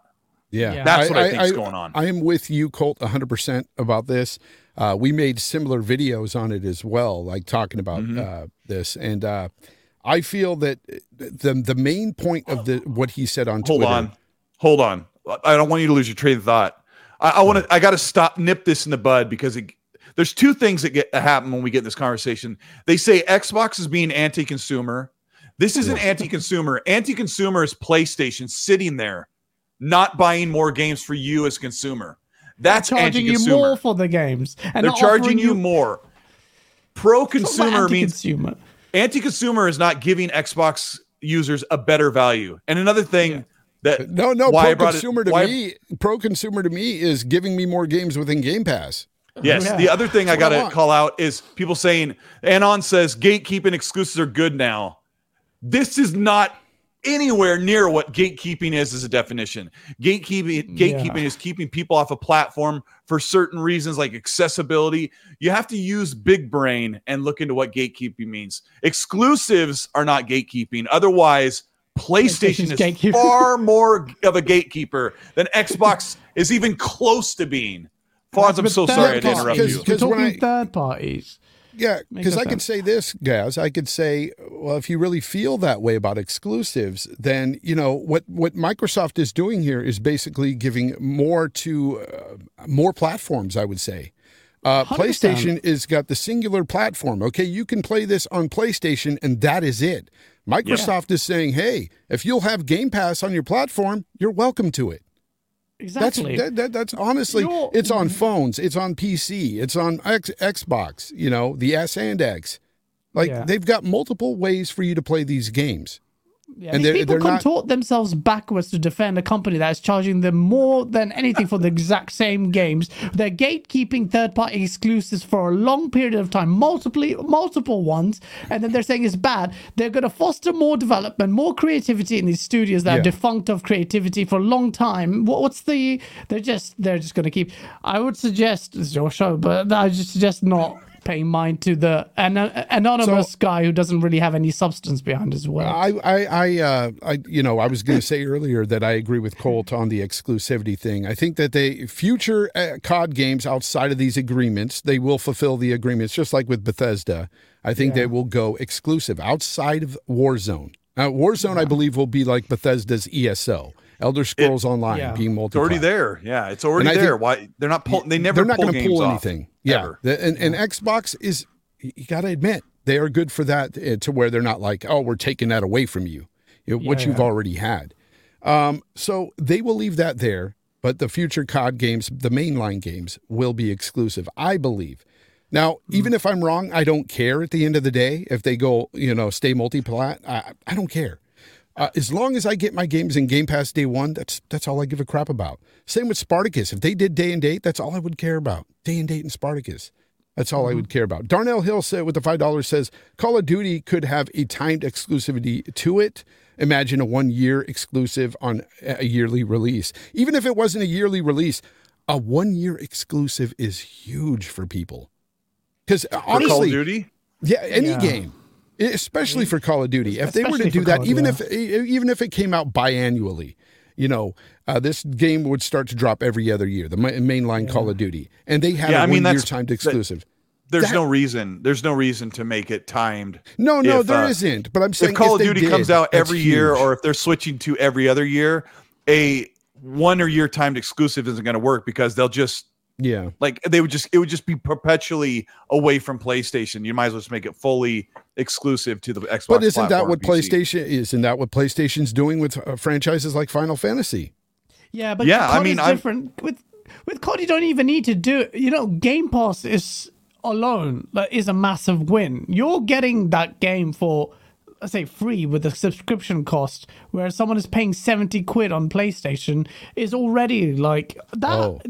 Yeah, Yeah. That's what I, think is going on. I am with you, Colt, 100% about this. Uh, we made similar videos on it as well, like talking about Mhm. uh, this. And uh, I feel that the the main point of the what he said on Hold Twitter. on. Hold on. I don't want you to lose your train of thought. I, I want to. I got to stop, nip this in the bud because it, there's two things that get that happen when we get in this conversation. They say Xbox is being anti-consumer. This isn't anti-consumer. Anti-consumer is PlayStation sitting there, not buying more games for you as consumer. That's charging you more for the games. And They're charging offering you more. Pro-consumer means consumer. anti-consumer is not giving Xbox users a better value. And another thing that No, no, why I pro brought it- consumer to why- me, pro consumer to me is giving me more games within Game Pass. Yes. Yeah. The other thing I That's got to call out is people saying Anon says gatekeeping exclusives are good now. This is not anywhere near what gatekeeping is as a definition. Gatekeeping gatekeeping is keeping people off a platform for certain reasons like accessibility. You have to use big brain and look into what gatekeeping means. Exclusives are not gatekeeping. Otherwise, PlayStation is gatekeeper. far more of a gatekeeper than Xbox is even close to being. Fonz, I'm so third sorry to parties- interrupt because- you. We're because when talking I- third parties. Yeah, because no I could say this, Gaz. I could say, well, if you really feel that way about exclusives, then you know what what Microsoft is doing here is basically giving more to uh, more platforms. I would say. Uh, PlayStation is got the singular platform. Okay, you can play this on PlayStation, and that is it. Microsoft is saying, "Hey, if you'll have Game Pass on your platform, you're welcome to it." That's Exactly. that, that, that's honestly, You're- it's on phones, it's on PC, it's on X, Xbox. You know, the S and X. Like Yeah. they've got multiple ways for you to play these games. Yeah, And these they're- people they're not- contort themselves backwards to defend a company that is charging them more than anything for the exact same games. They're gatekeeping third-party exclusives for a long period of time, multiple multiple ones, and then they're saying it's bad. They're going to foster more development, more creativity in these studios that Yeah. are defunct of creativity for a long time. What, what's the? They're just they're just going to keep. I would suggest it's your show, but I just suggest not. Paying mind to the an- anonymous So- guy who doesn't really have any substance behind his work. I, I, I, uh, I, you know, I was going to say earlier that I agree with Colt on the exclusivity thing. I think that they future uh, COD games outside of these agreements, they will fulfill the agreements, just like with Bethesda. I think they will go exclusive outside of Warzone. Now, Warzone, I believe, will be like Bethesda's ESO, Elder Scrolls Online, yeah. being multi. It's already there. Yeah, it's already there. think- Why they're not pulling? They never. they're not going to pull off, anything. Yeah. The- and, and Xbox is you got to admit they are good for that uh, to where they're not like oh we're taking that away from you, you know, what Yeah, you've already had. Um, so they will leave that there, but the future COD games, the mainline games, will be exclusive, I believe. Now, Hmm. even if I'm wrong, I don't care at the end of the day if they go, you know, stay multi-plat. I, I don't care. Uh, as long as I get my games in Game Pass day one, that's that's all I give a crap about. Same with Spartacus. If they did day and date, that's all I would care about. Day and date and Spartacus. That's all I would care about. Darnell Hill said with the five dollars says Call of Duty could have a timed exclusivity to it. Imagine a one year exclusive on a yearly release. Even if it wasn't a yearly release, a one year exclusive is huge for people. Because For Call of honestly, Duty, yeah, any Yeah. game, especially for Call of Duty. If they were to do that, COD, even yeah. if even if it came out biannually, you know, uh, this game would start to drop every other year. The ma- mainline Call of Duty, and they had Yeah, a I mean, one year that's- timed that- exclusive. there's That- no reason. There's no reason to make it timed. No, no, if, there uh, not But I'm saying if Call of Duty did, comes out that's every year, huge. or if they're switching to every other year, a one or year timed exclusive isn't going to work because they'll just yeah, like they would just it would just be perpetually away from PlayStation. You might as well just make it fully exclusive to the Xbox. but isn't that what PC. PlayStation? Isn't that what PlayStation's doing with uh, franchises like Final Fantasy? Yeah, but Yeah, I mean, is I'm- different. With with COD, you don't even need to do. You know, Game Pass is alone that is a massive win. You're getting that game for let's say free with a subscription cost, whereas someone is paying seventy quid on PlayStation is already like that. Oh.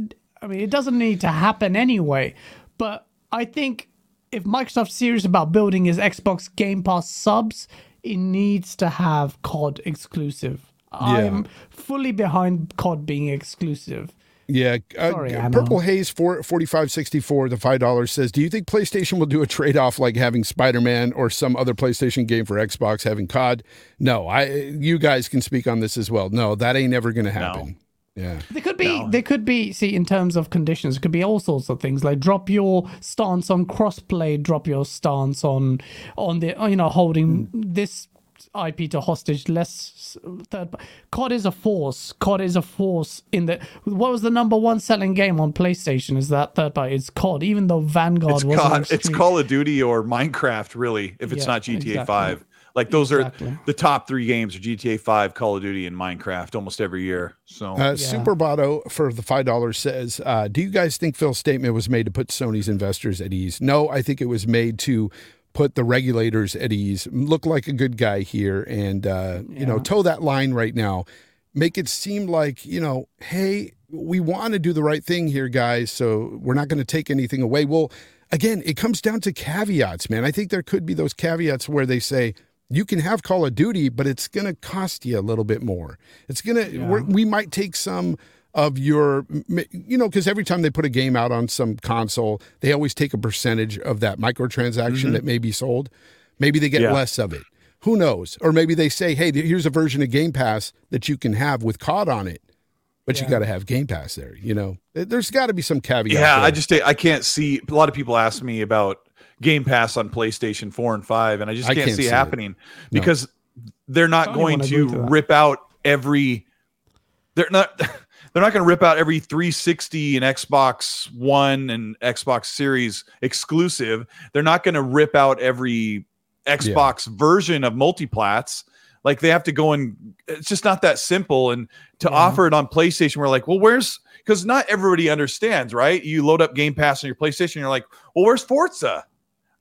I mean, it doesn't need to happen anyway. But I think if Microsoft's serious about building his Xbox Game Pass subs, it needs to have COD exclusive. I'm fully behind COD being exclusive. Yeah, uh, Sorry, Purple Haze four forty five sixty four. The five dollars says, "Do you think PlayStation will do a trade off like having Spider Man or some other PlayStation game for Xbox having COD?" No, I. You guys can speak on this as well. No, that ain't ever going to happen. Yeah, There could be, there could be. See, in terms of conditions, it could be all sorts of things. Like drop your stance on crossplay, drop your stance on, on the, you know, holding mm. this IP to hostage. Less third. COD is a force. COD is a force in the. What was the number one selling game on PlayStation? Is that third party? It's COD. Even though Vanguard It's, wasn't. Call, it's Call of Duty or Minecraft, really. If it's Yeah, not GTA exactly. Five, like those Exactly. are the top three games: are GTA Five, Call of Duty, and Minecraft. Almost every year. So uh, Super Botto for the five dollars says, uh, "Do you guys think Phil's statement was made to put Sony's investors at ease?" No, I think it was made to put the regulators at ease. Look like a good guy here, and uh, you know, toe that line right now. Make it seem like you know, hey, we want to do the right thing here, guys. So we're not going to take anything away. Well, again, it comes down to caveats, man. I think there could be those caveats where they say you can have Call of Duty, but it's going to cost you a little bit more. It's going to, we're we might take some of your, you know, because every time they put a game out on some console, they always take a percentage of that microtransaction mm-hmm. that may be sold. Maybe they get Yeah. less of it. Who knows? Or maybe they say, hey, here's a version of Game Pass that you can have with COD on it, but you got to have Game Pass there. You know, There- there's got to be some caveat. yeah, I just I can't see. A lot of people ask me about Game Pass on PlayStation Four and Five, and I just can't, can't see see it it. happening because they're not going to to rip out every. They're not. They're not going to rip out every 360 and Xbox One and Xbox Series exclusive. They're not going to rip out every Xbox version of multiplats. Like they have to go and it's just not that simple. And to offer it on PlayStation, we're like, well, where's because not everybody understands, right? You load up Game Pass on your PlayStation, you're like, well, where's Forza?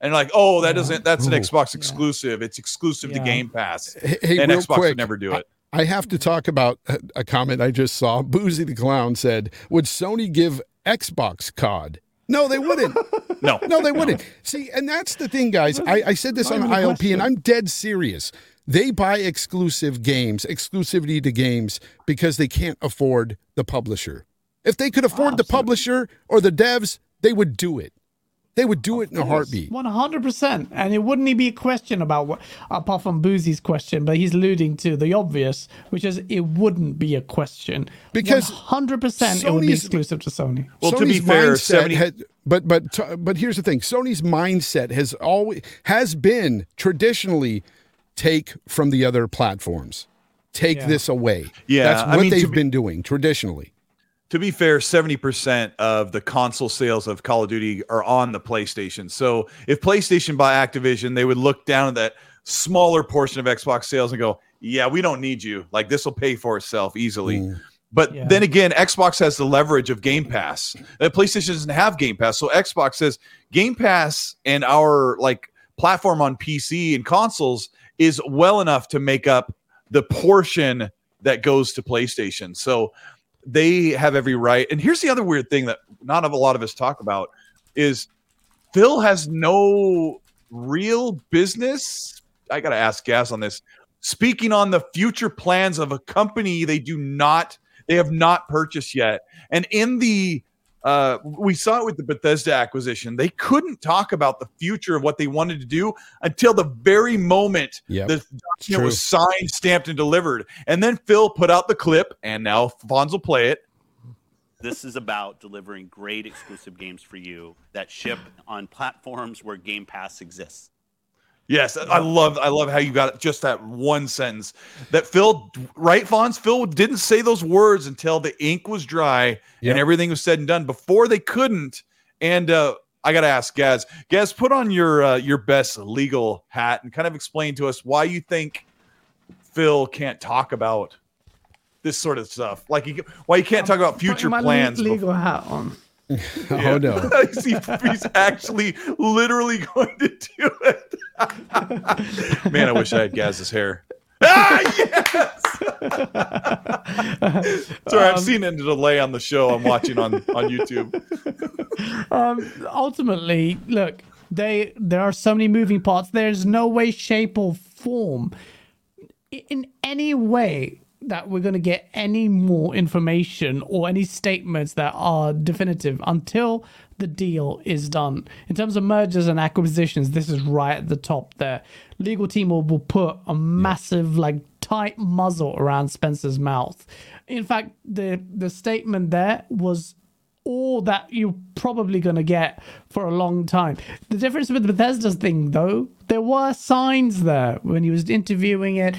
And like, oh, that doesn't that's an Ooh. Xbox exclusive. It's exclusive to Game Pass. Hey, hey, and real Xbox quick, would never do I- it. I have to talk about a, a comment I just saw. Boozy the Clown said, Would Sony give Xbox COD? No, they wouldn't. No. No, they wouldn't. See, and that's the thing, guys. I, I said this on Not even a ILP, and. I'm dead serious. They buy exclusive games, exclusivity to games, because they can't afford the publisher. If they could afford the publisher or the devs, they would do it. They would do it in a heartbeat. One hundred percent, and it wouldn't even be a question about what, apart from Boozy's question, but he's alluding to the obvious, which is it wouldn't be a question Because hundred percent it would be exclusive to Sony. Well, to be Sony's fair, mindset 70 had- but but but here's the thing: Sony's mindset has always has been traditionally take from the other platforms, take Yeah. this away. Yeah, that's I what mean, they've be- been doing traditionally. To be fair, 70% of the console sales of Call of Duty are on the PlayStation. So if PlayStation buy Activision, they would look down at that smaller portion of Xbox sales and go, yeah, we don't need you. Like this will pay for itself easily. But Yeah. then again, Xbox has the leverage of Game Pass. Uh, PlayStation doesn't have Game Pass. So Xbox says Game Pass and our like platform on PC and consoles is well enough to make up the portion that goes to PlayStation. So they have every right. And here's the other weird thing that not a lot of us talk about is Phil has no real business. I got to ask Gaz on this. Speaking on the future plans of a company they do not, they have not purchased yet. And in the uh, we saw it with the Bethesda acquisition. They couldn't talk about the future of what they wanted to do until the very moment Yep. the document was signed, stamped, and delivered. And then Phil put out the clip, and now Fonz will play it. This is about delivering great exclusive games for you that ship on platforms where Game Pass exists. Yes, I love I love how you got just that one sentence. That Phil right Fonz Phil didn't say those words until the ink was dry Yep. and everything was said and done. Before they couldn't. And uh I got to ask Gaz. Gaz, put on your uh, your best legal hat and kind of explain to us why you think Phil can't talk about this sort of stuff. Like he, why you can't talk about future plans. legal hat on. Oh no. He- he's actually literally going to do it. Man, I wish I had Gaz's hair. Ah, yes. Sorry, Um, I've seen it in delay on the show I'm watching on on YouTube. um, ultimately, look, they there are so many moving parts. There's no way, shape, or form in any way that we're going to get any more information or any statements that are definitive until the deal is done. In terms of mergers and acquisitions, this is right at the top there. Legal team will, will put a massive, like, tight muzzle around Spencer's mouth. In fact, the the statement there was all that you're probably going to get for a long time. The difference with Bethesda's thing, though, there were signs there when he was interviewing it.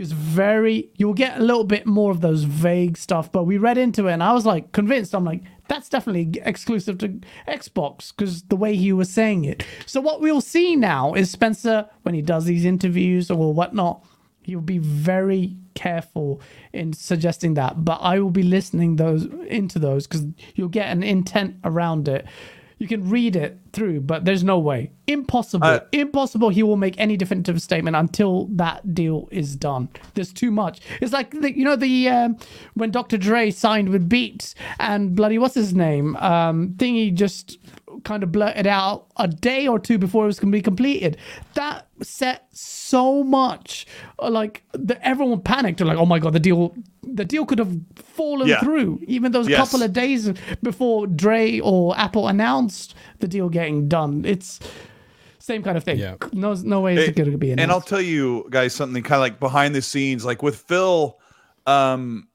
He was very, you'll get a little bit more of those vague stuff, but we read into it and I was like convinced. I'm like, that's definitely exclusive to Xbox because the way he was saying it. So, what we'll see now is Spencer, when he does these interviews or whatnot, he'll be very careful in suggesting that but i will be listening those into those because you'll get an intent around it you can read it through but there's no way. Impossible. Uh, impossible he will make any definitive statement until that deal is done. There's too much. It's like the, you know the um, when dr dre signed with beats and bloody what's his name? Um thingy just kind of blurted out a day or two before it was going to be completed. That set so much, uh, like the, everyone panicked. They're like, "Oh my god, the deal, the deal could have fallen Yeah. through." Even those Yes. couple of days before Dre or Apple announced the deal getting done. It's same kind of thing. Yeah. No, no way it's It- going to be announced. And I'll tell you guys something kind of like behind the scenes, like with Phil. Um,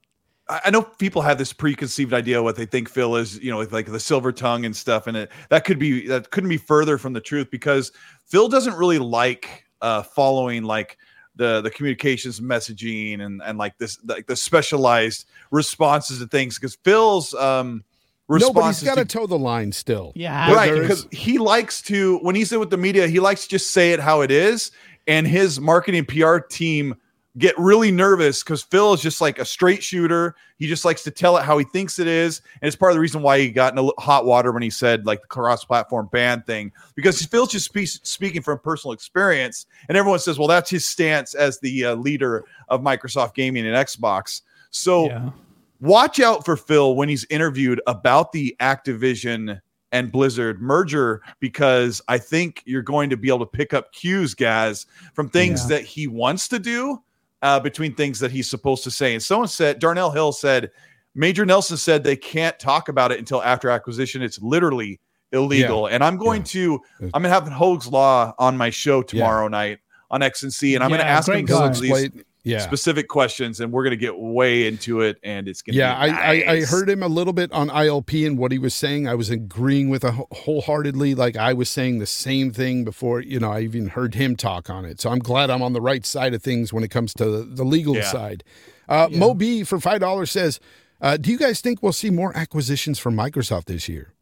I I know people have this preconceived idea what they think Phil is, you know, with like the silver tongue and stuff, and it that could be that couldn't be further from the truth because Phil doesn't really like uh, following like the the communications messaging and and like this like the specialized responses to things because Phil's um No, but he's responses got to to toe the line still. yeah, right because he likes to when he's in with the media he likes to just say it how it is and his marketing pr team get really nervous because phil is just like a straight shooter he just likes to tell it how he thinks it is and it's part of the reason why he got in a hot water when he said like the cross platform ban thing because phil's just spe- speaking from personal experience and everyone says well that's his stance as the uh, leader of microsoft gaming and xbox so yeah. watch out for Phil when he's interviewed about the Activision and Blizzard merger because I think you're going to be able to pick up cues, Gaz, from things Yeah. that he wants to do uh, between things that he's supposed to say. And someone said, Darnell Hill said, Major Nelson said they can't talk about it until after acquisition. It's literally illegal. And I'm going to, I'm going to have Hoeg's Law on my show tomorrow night on X and C, and I'm going to ask him great some guy. Explain- yeah. specific questions, and we're going to get way into it, and it's going to Yeah, be I, I, I heard him a little bit on ILP and what he was saying. I was agreeing with a wholeheartedly. Like I was saying the same thing before, you know, I even heard him talk on it. So I'm glad I'm on the right side of things when it comes to the, the legal Yeah. side. Uh, Mo B for $5 says, uh, Do you guys think we'll see more acquisitions from Microsoft this year?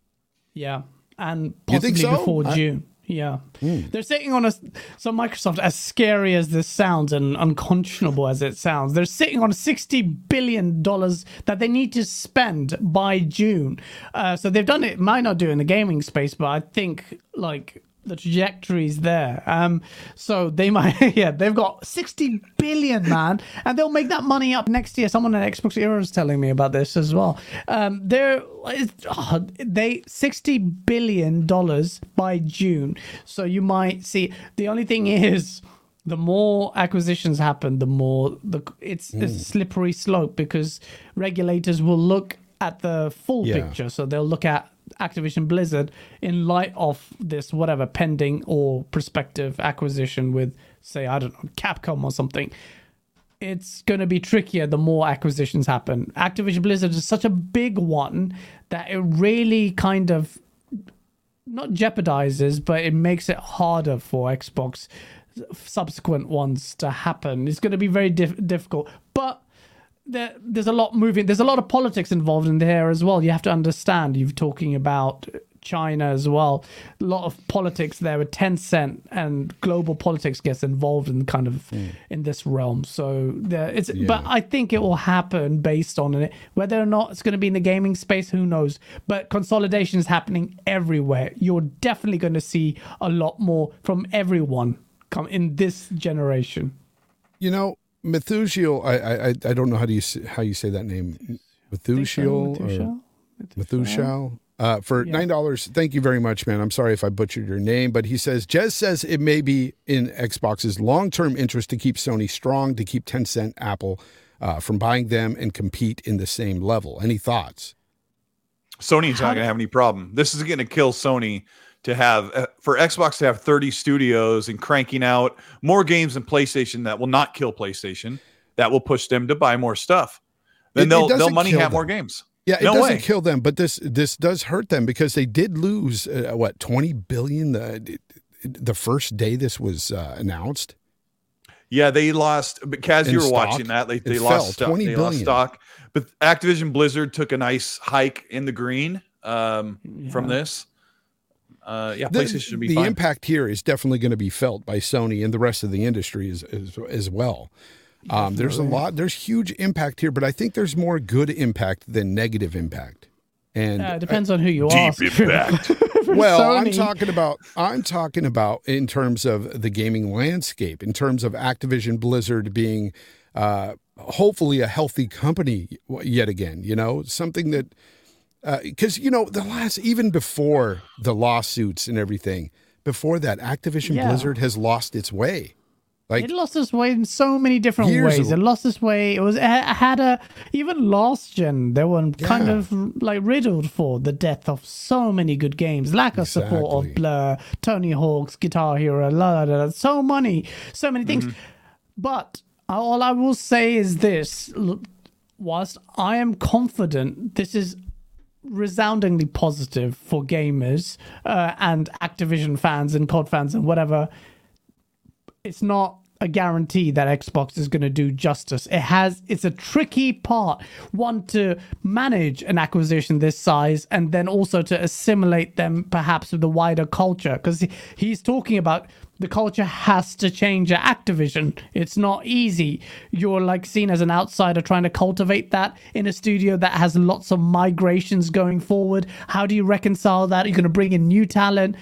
Yeah, and You think possibly so? before I- Yeah, they're sitting on a. So Microsoft, as scary as this sounds and unconscionable as it sounds, they're sitting on sixty billion dollars that they need to spend by June. Uh, so they've done it. Might not do in the gaming space, but I think like the trajectories there. Um, so they might, yeah, they've got 60 billion, man, and they'll make that money up next year. Someone at Xbox Era is telling me about this as well. Um, they're oh, they 60 billion dollars by June. So you might see. The only thing is. The more acquisitions happen, the more the it's a slippery slope because regulators will look at the full Yeah. picture. So they'll look at Activision Blizzard in light of this whatever pending or prospective acquisition with, say, I don't know, Capcom or something. It's going to be trickier the more acquisitions happen. Activision Blizzard is such a big one that it really kind of not jeopardizes, but it makes it harder for Xbox subsequent ones to happen. It's going to be very dif- difficult, but there, there's a lot moving. There's a lot of politics involved in there as well. You have to understand. You're talking about China as well. A lot of politics there with Tencent and global politics gets involved in kind of hmm. in this realm. So there, it's. But I think it will happen based on it. Whether or not it's going to be in the gaming space, who knows? But consolidation is happening everywhere. You're definitely going to see a lot more from everyone come in this generation. You know, Methusiel. I I I- I don't know how do you s- how you say that name. Methusiel. or- Methuselah? Methuselah. Uh, for nine dollars, thank you very much, man. I'm sorry if I butchered your name, but he says Jez says it may be in Xbox's long-term interest to keep Sony strong, to keep Tencent, Apple uh, from buying them and compete in the same level. Any thoughts? Sony's not going to have any problem. This is going to kill Sony to have uh, for Xbox to have 30 studios and cranking out more games than PlayStation that will not kill PlayStation. That will push them to buy more stuff. Then It- it they'll they'll money kill have more games. Yeah, it No doesn't way. kill them, but this this does hurt them because they did lose uh, what 20 billion the the first day this was uh, announced. Yeah, they lost. But Gaz, you were stock, watching that. They, it they fell lost stock. 20 They lost stock. But Activision Blizzard took a nice hike in the green um, from this. Uh, yeah, The, PlayStation should be the fine. impact here is definitely going to be felt by Sony and the rest of the industry as as, as well. Um, there's a lot. There's huge impact here, but I think there's more good impact than negative impact. And Uh, it depends on who you Deep ask. impact. well, I'm talking about I'm talking about in terms of the gaming landscape, in terms of Activision Blizzard being uh, hopefully a healthy company yet again. You know, something that because you know the last even before the lawsuits and everything, before that, Activision Yeah. Blizzard has lost its way. Like It lost its way in so many different ways. It lost its way. It was it had a even last gen. They were kind of like riddled for the death of so many good games, lack of support of Blur, Tony Hawk's Guitar Hero, la, la, la, so many, so many things. Mm-hmm. But all I will say is this: look, whilst I am confident, this is resoundingly positive for gamers uh, and Activision fans and COD fans and whatever it's not a guarantee that Xbox is going to do justice. It has it's a tricky part one to manage an acquisition this size and then also to assimilate them perhaps with the wider culture because he's talking about the culture has to change at Activision. It's not easy. You're like seen as an outsider trying to cultivate that in a studio that has lots of migrations going forward. How do you reconcile that? Are You're going to bring in new talent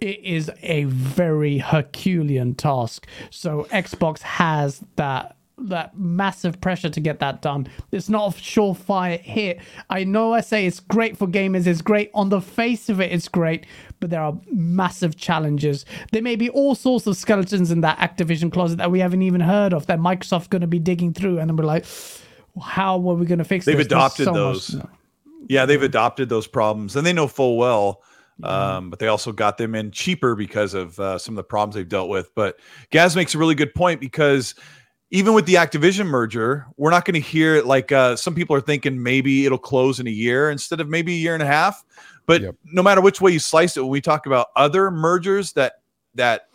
it is a very Herculean task. So Xbox has that that massive pressure to get that done. It's not a surefire hit. I know I say it's great for gamers, it's great on the face of it, it's great, but there are massive challenges. There may be all sorts of skeletons in that Activision closet that we haven't even heard of that Microsoft's going to be digging through, and then we're like, how are we going to fix it? They've this? Adopted so much- those. Yeah, they've adopted those problems, and they know full well. Um, but they also got them in cheaper because of uh, some of the problems they've dealt with. But Gaz makes a really good point because even with the Activision merger, we're not going to hear it like uh, some people are thinking maybe it'll close in a year instead of maybe a year and a half. But Yep. no matter which way you slice it, when we talk about other mergers that that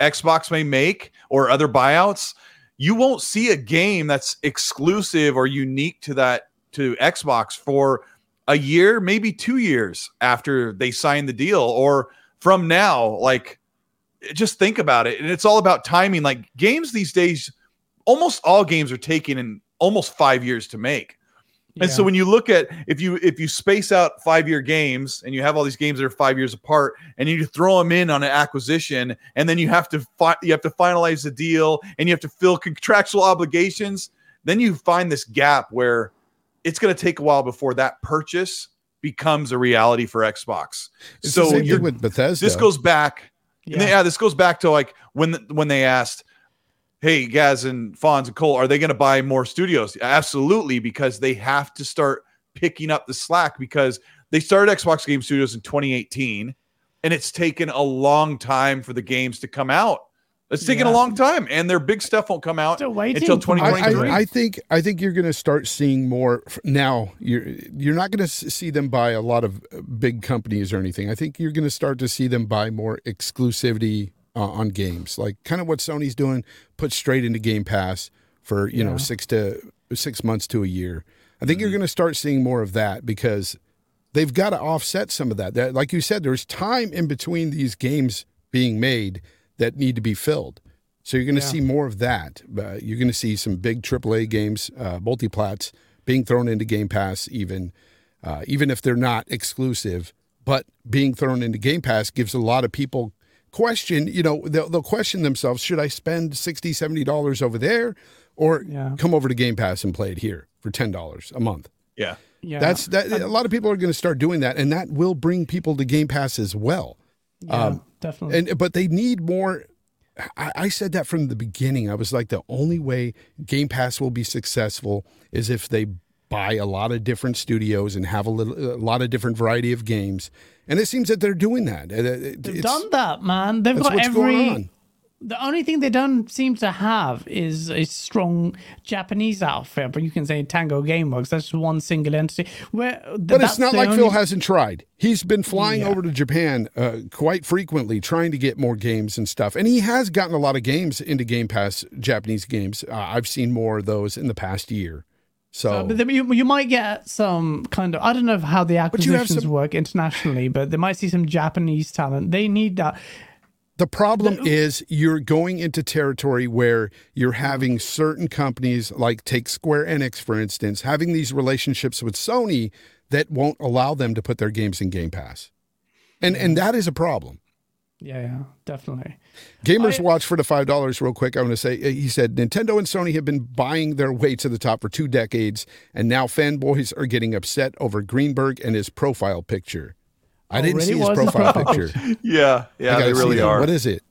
Xbox may make or other buyouts, you won't see a game that's exclusive or unique to that to Xbox for a year, maybe two years after they sign the deal, or from now. Like, just think about it. And it's all about timing. Like, games these days, almost all games are taking in almost five years to make. And so when you look at if you if you space out five year games and you have all these games that are five years apart and you throw them in on an acquisition and then you have to fi- you have to finalize the deal and you have to fill contractual obligations, then you find this gap where it's going to take a while before that purchase becomes a reality for Xbox. It's the so same you're, thing with Bethesda. this goes back Yeah. yeah. yeah, this goes back to like when when they asked, "Hey, Gaz and Fonz and Cole, are they going to buy more studios?" Absolutely, because they have to start picking up the slack because they started Xbox Game Studios in 2018, and it's taken a long time for the games to come out. It's taken a long time, and their big stuff won't come out until for my- I, 2023. I, I think I think you're going to start seeing more now. You're you're not going to see them buy a lot of uh, big companies or anything. I think you're going to start to see them buy more exclusivity uh, on games, like kind of what Sony's doing, put straight into Game Pass for you know six to six months to a year. I think you're going to start seeing more of that because they've got to offset some of that. That, like you said, there's time in between these games being made that need to be filled. So you're going to Yeah. see more of that. Uh, you're going to see some big AAA games, uh, multiplats being thrown into Game Pass, even uh, even if they're not exclusive, but being thrown into Game Pass gives a lot of people question. You know, they'll, they'll question themselves: Should I spend 60 70 dollars over there, or Yeah. come over to Game Pass and play it here for ten dollars a month? yeah, yeah. That's that. A lot of people are going to start doing that, and that will bring people to Game Pass as well. yeah, um, definitely. And but they need more. I, I said that from the beginning. I was like, the only way Game Pass will be successful is if they buy a lot of different studios and have a little, a lot of different variety of games. And it seems that they're doing that. It- it- They've done that, man. They've got every. The only thing they don't seem to have is a strong Japanese outfit, but you can say Tango Gameworks. That's one single entity. Where, But it's not like Phil hasn't tried. He's been flying Yeah. over to Japan uh, quite frequently, trying to get more games and stuff. And he has gotten a lot of games into Game Pass, Japanese games. Uh, I've seen more of those in the past year. So, but you, you might get some kind of I don't know how the acquisitions some- work internationally, but they might see some Japanese talent. They need that. The problem is you're going into territory where you're having certain companies, like take Square Enix, for instance, having these relationships with Sony that won't allow them to put their games in Game Pass. And and mm. that is a problem. Yeah, yeah, definitely. Gamers I- Watch for the five dollars, real quick. I want to say uh, he said Nintendo and Sony have been buying their way to the top for two decades, and now fanboys are getting upset over Greenberg and his profile picture. I didn't see his What was his profile profile picture. yeah, yeah. gotta They really that. are. What is it?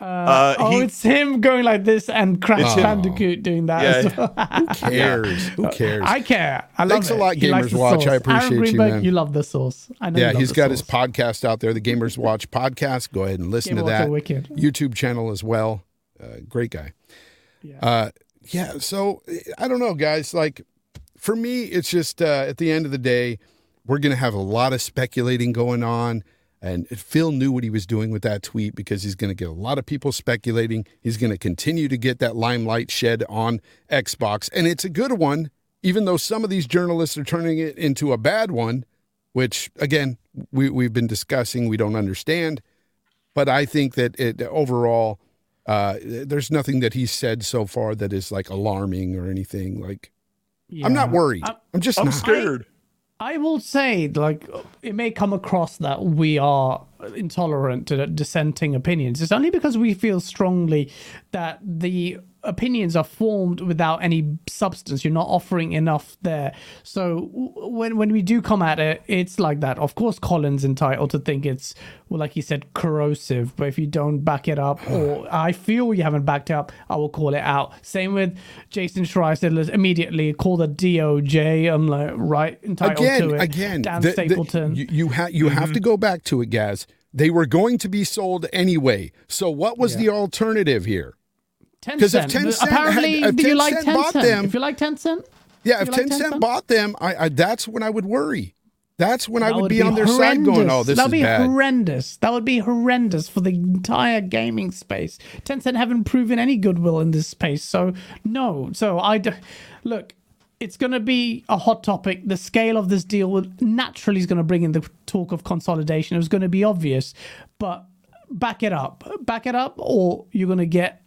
Uh, oh, he- it's him going like this and Crash It's. Bandicoot doing that. Yeah. as well. Who cares? Who cares? I care. I love Thanks a lot, Gamers the Watch. I appreciate Aaron you, man. You love the sauce. I know. Yeah, he's he's the got his podcast out there, the Gamers Watch podcast. Go ahead and listen Game to Watch that. wicked. YouTube channel as well. Uh, great guy. Yeah. Uh, yeah. So I don't know, guys. Like for me, it's just uh, at the end of the day, we're going to have a lot of speculating going on. And Phil knew what he was doing with that tweet because he's going to get a lot of people speculating. He's going to continue to get that limelight shed on Xbox. And it's a good one, even though some of these journalists are turning it into a bad one, which, again, we, we've been discussing. We don't understand. But I think that it overall, uh, there's nothing that he's said so far that is like alarming or anything. Like, I'm not worried. I- I'm just I'm not. scared. I will say, like, it may come across that we are intolerant to dissenting opinions. It's only because we feel strongly that the opinions are formed without any substance. You're not offering enough there. So when when we do come at it, it's like that. Of course, Colin's entitled to think it's, well, like he said, corrosive. But if you don't back it up, or I feel you haven't backed up, I will call it out. Same with Jason Schreier said, let's immediately call the DOJ. I'm like, right, entitled again, to it. again, Dan the- the- Stapleton. you you, ha- you have to mm-hmm. go back to it, Gaz. They were going to be sold anyway. So what was the alternative here? 'Cause if Tencent. Tencent Apparently, had- if do you like Tencent bought Tencent? them- if you like Tencent, Yeah, if You like 10 Tencent? bought them, I, I that's when I would worry. That's when I that would, be, on their side going, "Oh, this that is would be bad." horrendous. That would be horrendous for the entire gaming space. Tencent haven't proven any goodwill in this space, so no. So I d- look. It's going to be a hot topic. The scale of this deal will, naturally is going to bring in the talk of consolidation. It was going to be obvious, but back it up, back it up, or you're going to get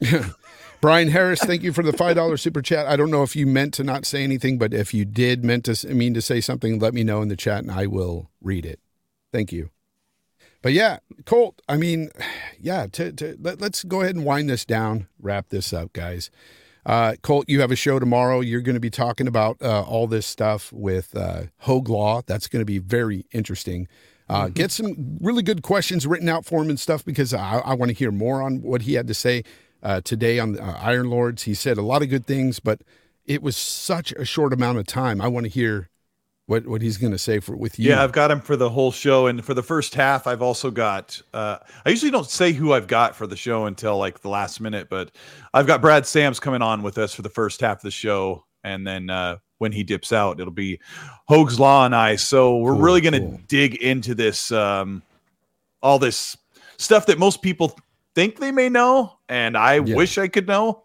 Brian Harris, thank you for the five dollar super chat. I don't know if you meant to not say anything, but if you did meant to mean to say something, let me know in the chat and I will read it. Thank you. But yeah, Colt. I mean, yeah. To, to let, let's go ahead and wind this down, wrap this up, guys. Uh, Colt, you have a show tomorrow. You're going to be talking about uh, all this stuff with uh, Hoeg Law. That's going to be very interesting. Uh, Get some really good questions written out for him and stuff because I, I want to hear more on what he had to say uh, today on uh, Iron Lords. He said a lot of good things, but it was such a short amount of time. I want to hear what what he's going to say for with you. Yeah, I've got him for the whole show, and for the first half, I've also got. Uh, I usually don't say who I've got for the show until like the last minute, but I've got Brad Sams coming on with us for the first half of the show, and then uh, when he dips out, it'll be Hoeg's Law and I. So we're Cool, really going to cool. dig into this, um, all this stuff that most people think they may know, and I Yeah. wish I could know.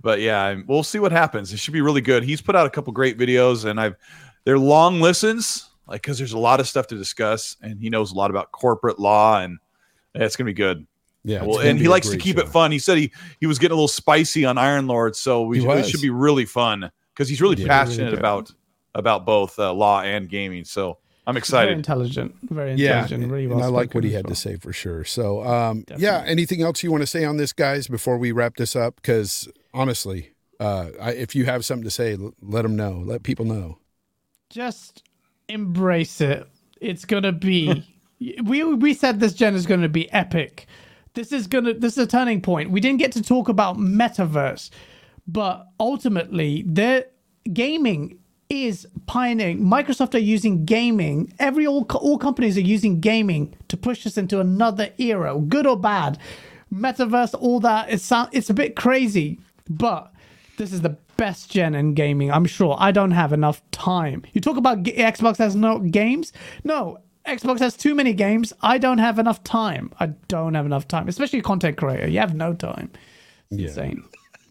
But yeah, we'll see what happens. It should be really good. He's put out a couple great videos, and I've they're long listens, like because there's a lot of stuff to discuss, and he knows a lot about corporate law, and yeah, it's gonna be good. yeah, well, and he likes to keep show. it fun. He said he he was getting a little spicy on Iron Lord, so we He it should be really fun because he's really Yeah. passionate Really about about both uh, law and gaming. So I'm excited. Very intelligent. Very Yeah, intelligent. really and I like what he had well. to say for sure. So, um, yeah, anything else you want to say on this, guys, before we wrap this up? Because honestly, uh, I, if you have something to say, l- let them know. Let people know. just embrace it. It's gonna be. we we said this gen is gonna be epic. This is gonna. This is a turning point. We didn't get to talk about metaverse, but ultimately, their gaming is pioneering. Microsoft are using gaming. Every all all companies are using gaming to push us into another era, good or bad. Metaverse, all that. It's it's a bit crazy, but this is the best gen in gaming. I'm sure. I don't have enough time. You talk about g- Xbox has no games. No, Xbox has too many games. I don't have enough time. I don't have enough time, especially a content creator. You have no time. It's insane.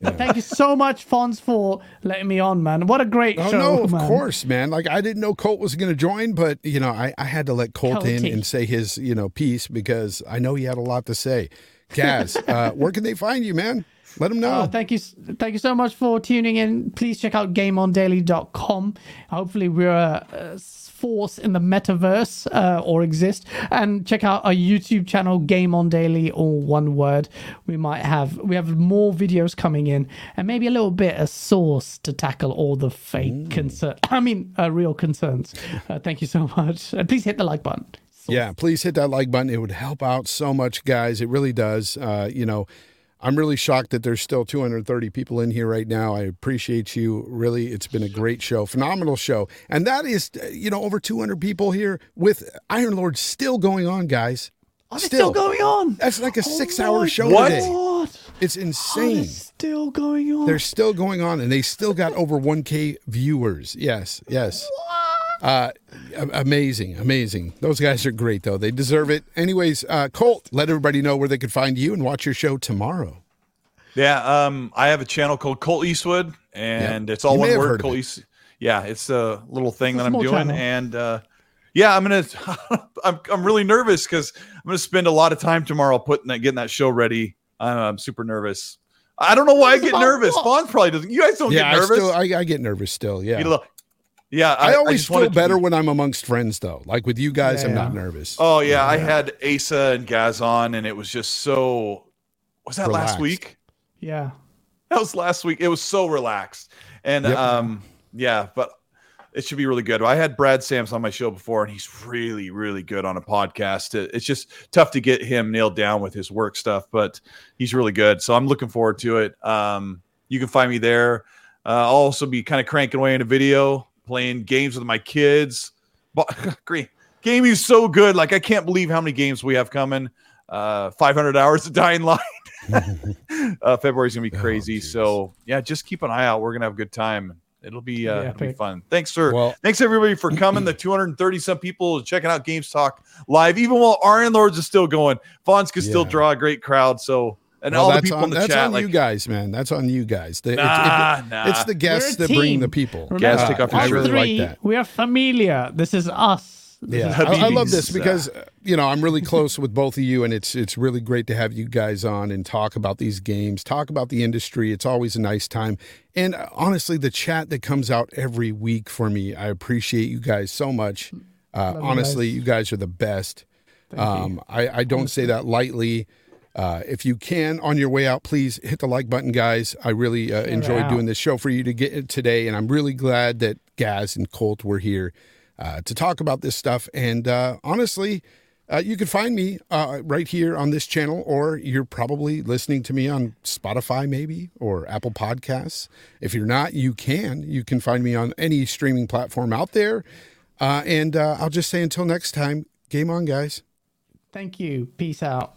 But thank you so much, Fonz, for letting me on, man. What a great Oh show, no, of man. course, man. Like I didn't know Colt was going to join, but you know, I, I had to let Colt in and say his you know piece because I know he had a lot to say. Gaz, uh, where can they find you, man? Let them know. Uh, thank you, thank you so much for tuning in. Please check out GameOnDaily.com. Hopefully, we're a, a force in the metaverse uh, or exist. And check out our YouTube channel, Game On Daily, all one word. We might have we have more videos coming in, and maybe a little bit of sauce to tackle all the fake concern. I mean, uh, real concerns. Uh, thank you so much. And please hit the like button. Yeah, please hit that like button. It would help out so much, guys. It really does. Uh, you know, I'm really shocked that there's still 230 people in here right now. I appreciate you. Really, it's been a great show, phenomenal show. And that is, you know, over 200 people here with Iron Lord still going on, guys. Oh, it's still going on. That's like a Oh six hour show What? today. It's insane. still going on. They're still going on, and they still got over 1K viewers. Yes, yes. Uh, amazing, amazing. Those guys are great, though. They deserve it. Anyways, uh, Colt, let everybody know where they could find you and watch your show tomorrow. Yeah, um, I have a channel called Colt Eastwood, and Yeah. it's all You one word. Colt. East. Yeah, it's a little thing It's that I'm doing, channel. and uh, yeah, I'm gonna. I'm I'm really nervous because I'm gonna spend a lot of time tomorrow putting that, getting that show ready. I'm, I'm super nervous. I don't know why I get nervous. Fawn probably doesn't. You guys don't yeah, get I nervous. still, I, I get nervous still. Yeah, You know, yeah, I, always just wanted feel better be- when I'm amongst friends, though. Like with you guys, I'm Yeah. not nervous. Oh yeah, I had Asa and Gaz on, and it was just so. Was that Relaxed. last week? yeah. That was last week. It was so relaxed, and Yep. um, yeah, but it should be really good. I had Brad Sams on my show before, and he's really, really good on a podcast. It's just tough to get him nailed down with his work stuff, but he's really good. So I'm looking forward to it. Um, you can find me there. Uh, I'll also be kind of cranking away in a video, playing games with my kids. But great. Gaming is so good. Like I can't believe how many games we have coming. Uh, 500 hours of Dying Light. uh, February's gonna be Oh, crazy. jeez. so yeah, just keep an eye out. We're gonna have a good time. It'll be uh, Yeah, it'll be fun. Thanks, sir. Well- Thanks everybody for coming. The 230 some people checking out Games Talk live, even while Iron Lords is still going. Fonz can still draw a great crowd. So and Well, all the that's people on, in the that's chat, on like you guys, man. That's on you guys. The- it- it- Nah, nah. It's the guests We're that bring the people. Remember, Guys, take off your I really three, like that. We are familia. This is us. Yeah, I, I love this because uh, you know I'm really close with both of you, and it's it's really great to have you guys on and talk about these games, talk about the industry. It's always a nice time, and uh, honestly, the chat that comes out every week for me, I appreciate you guys so much. Uh, you honestly, guys. you guys are the best. Um, I, I don't say that lightly. Uh, if you can, on your way out, please hit the like button, guys. I really uh, enjoyed doing this show for you to get it today, and I'm really glad that Gaz and Colt were here uh, to talk about this stuff. And uh, honestly, uh, you can find me uh, right here on this channel, or you're probably listening to me on Spotify, maybe, or Apple Podcasts. If you're not, you can. You can find me on any streaming platform out there. Uh, and uh, I'll just say until next time, game on, guys. Thank you. Peace out.